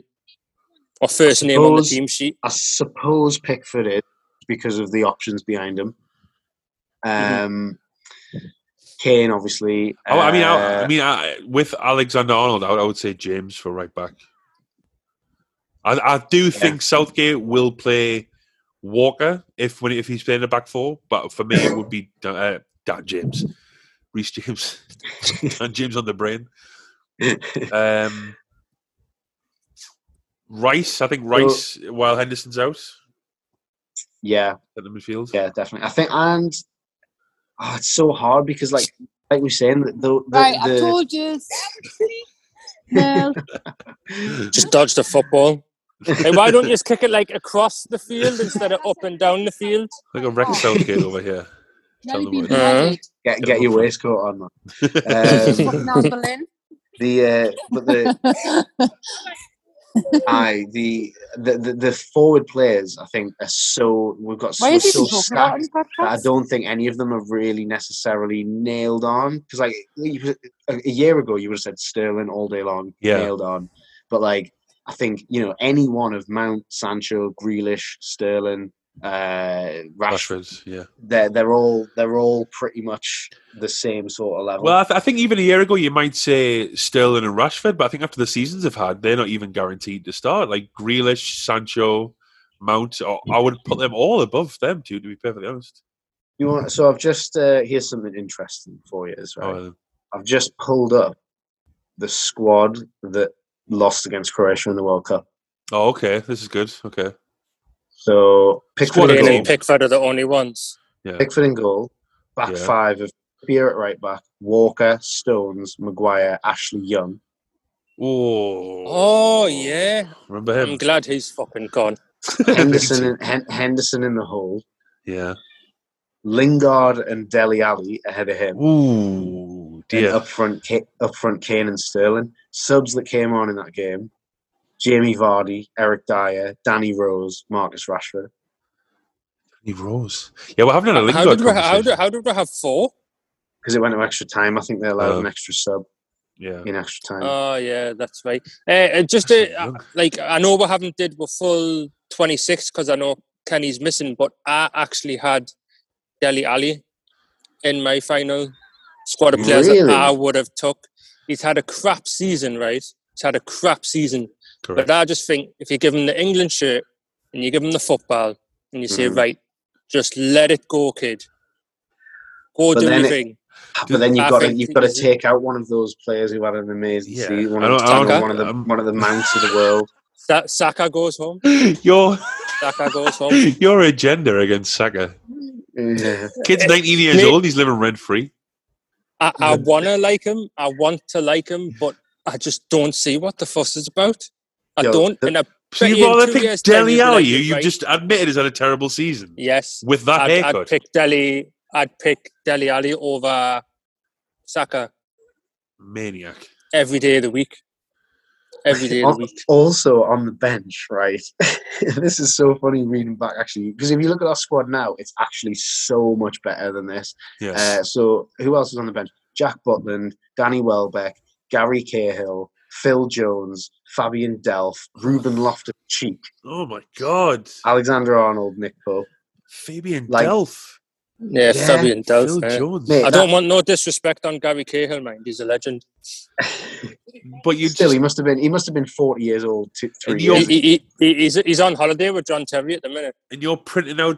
Or first name on the team sheet? I suppose Pickford is because of the options behind him. Mm-hmm. Um, Kane, obviously. Oh, I mean, I, uh, I mean, I, with Alexander Arnold, I would, I would say James for right back. I, I do think Southgate will play Walker if when if he's playing a back four, but for me it would be uh, Dan James, Reece James, Dan James on the brain. Um, Rice, I think Rice while Henderson's out yeah, at the midfield. yeah, definitely. I think, and oh, it's so hard because, like, like we're saying, the, the, Right, the, I told you. no. Just dodge the football. Hey, why don't you just kick it like across the field instead of up and down the field? Like a Rex Southgate over here. Nearly them been what it is. beheaded. get get your waistcoat on. Man. Um, the uh, but the aye the, the the the forward players I think are so we've got Why so, is he so talking about stacked. on the that I don't think any of them have really necessarily nailed on because like a a year ago you would have said Sterling all day long Yeah. nailed on, but like I think you know any one of Mount, Sancho, Grealish, Sterling, uh, Rashford, Rashford, yeah. they're they're all they're all pretty much the same sort of level. Well, I, th- I think even a year ago you might say Sterling and Rashford, but I think after the seasons they've had, they're not even guaranteed to start. Like Grealish, Sancho, Mount, or I would put them all above them too. To be perfectly honest. you want so I've just uh, here's something interesting for you, is right. Oh, I've just pulled up the squad that lost against Croatia in the World Cup. oh, okay. This is good. Okay. So Pickford Squad in of Kane goal, and Pickford are the only ones. Yeah. Pickford in goal, back Yeah. five of Spear at right back, Walker, Stones, Maguire, Ashley Young. Oh. Oh yeah, Remember him? I'm glad he's fucking gone. Henderson in, Hen- Henderson in the hole, yeah. Lingard and Dele Alli ahead of him. Ooh, And dear. up front, Ka- up front, Kane and Sterling. Subs that came on in that game: Jamie Vardy, Eric Dier, Danny Rose, Marcus Rashford. Danny rose. Yeah, we're having a How did, we, how, did, how did we have four? Because it went to extra time, I think they allowed Oh. an extra sub Yeah. in extra time. Oh yeah, that's right. Uh, uh, just uh, like I know we haven't did the full 26 because I know Kenny's missing, but I actually had Dele Alli in my final squad of players Really? that I would have took. He's had a crap season, right? He's had a crap season, Correct. but I just think if you give him the England shirt and you give him the football and you say, Mhm. right, just let it go, kid, go But do then your thing. But then you've I got to you've got to take out one of those players who had an amazing Yeah. season. One I of, don't- I don't- one of the I'm- one of the mounts of the world. Sa- Saka goes home. Your Saka goes home. your agenda against Saka. Yeah. Kid's 19 years Mate- old. He's living rent free. I, I want to like him. I want to like him, but I just don't see what the fuss is about. I Yo, don't. the- And I So bet you'd in rather two pick years' time Dele you'll be you "You're right." just admitted he's had a terrible season yes. with that I'd, haircut. I'd pick Dele. I'd pick Dele Alli over Saka Maniac. every day of the week. Every day of the week. Also on the bench, right? this is so funny reading back actually because if you look at our squad now, it's actually so much better than this. Yes. Uh, so who else is on the bench? Jack Butland, Danny Welbeck, Gary Cahill, Phil Jones, Fabian Delph, Ruben Loftus Cheek, oh my God. Alexander Arnold, Nick Pope. Fabian Like- Delph. Yeah, Yeah, Fabian Delph. Phil yeah. Jones. Mate, I that- don't want no disrespect on Gary Cahill, mind. He's a legend. But you Still, just, he must have been he must have been forty years old two, three And He, you're- years. he, he, he- he's, he's on holiday with John Terry at the minute. and you're printing out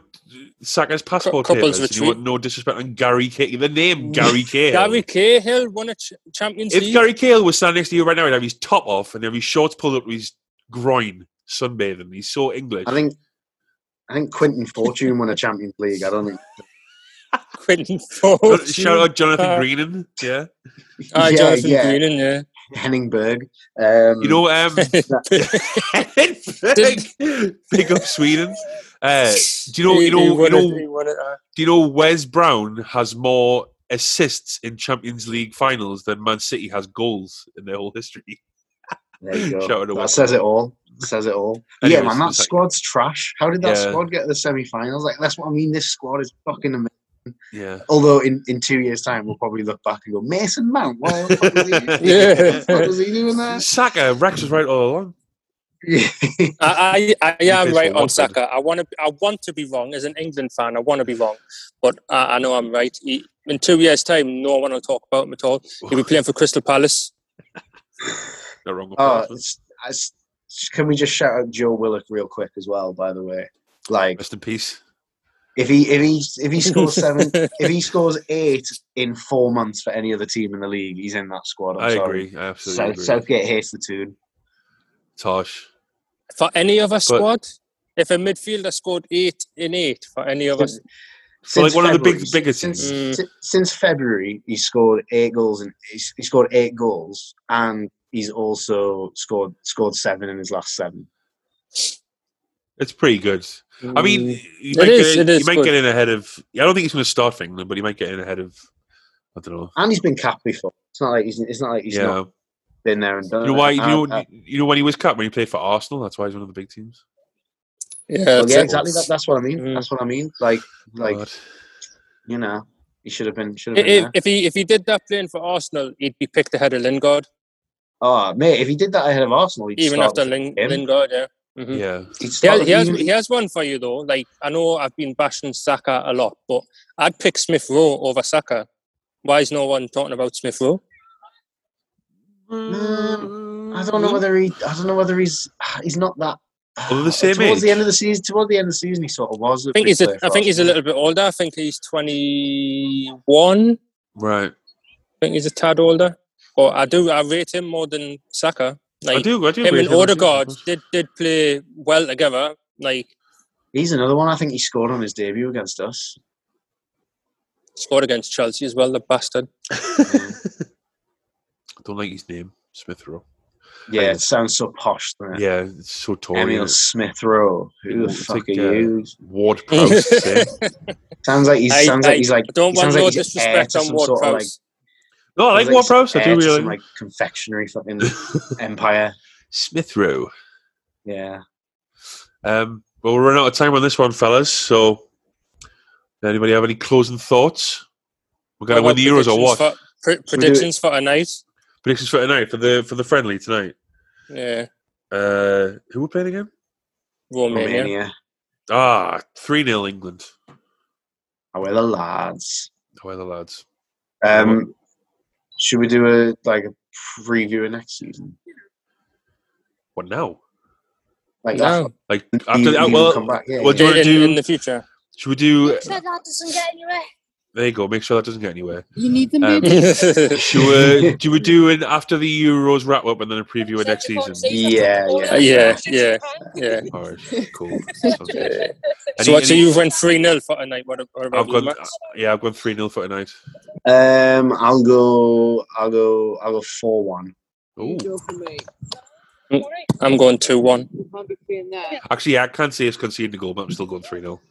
Saka's passport couples papers. And you retreat. want no disrespect on Gary Cahill. The name Gary Cahill. Gary Cahill won a ch- Champions if League. If Gary Cahill was standing next to you right now, he'd have his top off and have his shorts pulled up to his groin, sunbathing. He's so English. I think I think Quinton Fortune won a Champions League. I don't think. Quinton Shout out Jonathan Uh, Greening. Yeah. Ah, Yeah, Jonathan yeah. Greening, yeah. Henning Berg. Um, You know, um, big, big up Sweden. Uh, do you know? You know? You know? he won it, uh, Do you know? Wes Brown has more assists in Champions League finals than Man City has goals in their whole history. there you go. Shout out to that says it all. Says it all. Anyways, yeah, man, that it's like- squad's trash. How did that Yeah. squad get to the semi-finals? Like that's what I mean. This squad is fucking amazing. Yeah. Although in, in two years' time, we'll probably look back and go, Mason Mount. What the fuck was he, Yeah. what was he doing there? Saka, Rex was right all along. Yeah. I, I, I am right on Watford. Saka. I want to. I want to be wrong as an England fan. I want to be wrong, but I, I know I'm right. He, in two years' time, no one will talk about him at all. He'll be playing for Crystal Palace. Not wrong. with Oh, that. it's, it's, can we just shout out Joe Willock real quick as well? By the way, like Rest in peace. If he if he if he scores seven, if he scores eight in four months for any other team in the league, he's in that squad. I'm I sorry. agree. I absolutely South, agree. Southgate hates the tune. Tosh. for any other squad, if a midfielder scored eight in eight for any other, Since- So, like, since one of the big- February- bigger since, teams. Mm. si- since February, he scored eight goals and he scored eight goals, and he's also scored scored seven in his last seven. It's pretty good. I mean, Mm. he It might, is, get, in, it he is might good. get in ahead of. I don't think he's going to start for England, but he might get in ahead of. I don't know. And he's been capped before. It's not like he's it's not like he's yeah. not been there and done You know it. why? You know, uh, you know when he was capped when he played for Arsenal. That's why he's one of the big teams. yeah, well, yeah, exactly. That, that's what I mean. Mm. That's what I mean. Like, like God. you know, he should have been. Should have been If, there. if he if he did that playing for Arsenal, he'd be picked ahead of Lingard, Oh, mate, if he did that ahead of Arsenal, he'd even start after with Ling, him. Lingard. Yeah. Mhm. Yeah. He'd He has, he, has, he has one for you though. Like I know I've been bashing Saka a lot, but I'd pick Smith Rowe over Saka. Why is no one talking about Smith Rowe? Mm, I don't know whether he. I don't know whether he's. He's not that. Well, the same towards the end of the season, towards the end of the season, he sort of was. I think he's a, I think he's a little bit older. I think he's twenty one. Right. I think he's a tad older. But I do I rate him more than Saka. I do. I do. him rate and him, I do, Odegaard did did play well together. Like He's another one. I think he scored on his debut against us. scored against Chelsea as well, the bastard. I don't like his name, Smith Rowe. Yeah, it sounds so posh. doesn't it? Yeah, it's so Tory. Emile innit? Smith Rowe. Who the It's fuck like, are uh, you? Ward Prowse. Sounds like he's. I- sounds I like he's like. don't want sounds no like he's heir disrespect on some Ward sort of, like- Prowse. No, I like sounds Ward he's I do really some, like like confectionery fucking empire. Smith Rowe. Yeah. Um, well, we're running out of time on this one, fellas. So, anybody have any closing thoughts? We're going to win the Euros or what? predictions For, pre- predictions for tonight. Predictions for tonight for the for the friendly tonight. Yeah, Uh, who we're playing again? Romania. Romania. Ah, three 0 England. Oh, we're the lads. How are the lads? Um, should we do a like a preview of next season? What now? Like No. Like after after you, that? you Well, come back, yeah, well, do yeah. you want to do? in the future. should we do? Said that doesn't get any rest. There you go. Make sure that doesn't get anywhere. You need them, Um, baby. Should we, do we do it after the Euros wrap up and then a preview of next season? Yeah, yeah. yeah, yeah, yeah. All right, cool. Sounds. So, what, so you've went 3 0 for tonight. What, what about I've you, gone, Max? yeah, I've gone three 0 for tonight. Um, I'll go. I'll go. I'll go four one. Ooh. Go for me. I'm going 2 1. Can't be playing that. Actually, I can't say it's conceded a goal, but I'm still going three 0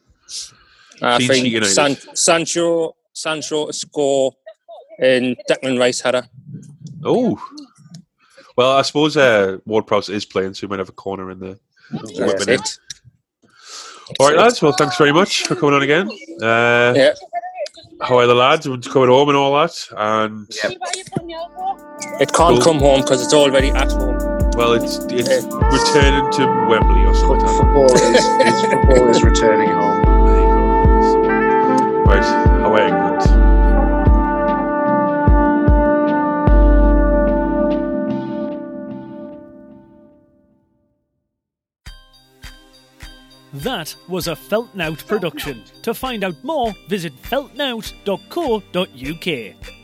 I Clean think San, Sancho, Sancho score in Declan Rice header. Oh. Well, I suppose uh, Ward Prowse is playing, so we might have a corner in there. That's it. it. All right, lads. Well, thanks very much for coming on again. Uh, Yeah. How are the lads? Everyone's coming home and all that. And Yep. It can't Cool. come home because it's already at home. well, it's it's returning to Wembley or something. like that. Football is, is football is returning home. England? That was a Feltnout production. To find out more, visit feltnout.co.uk.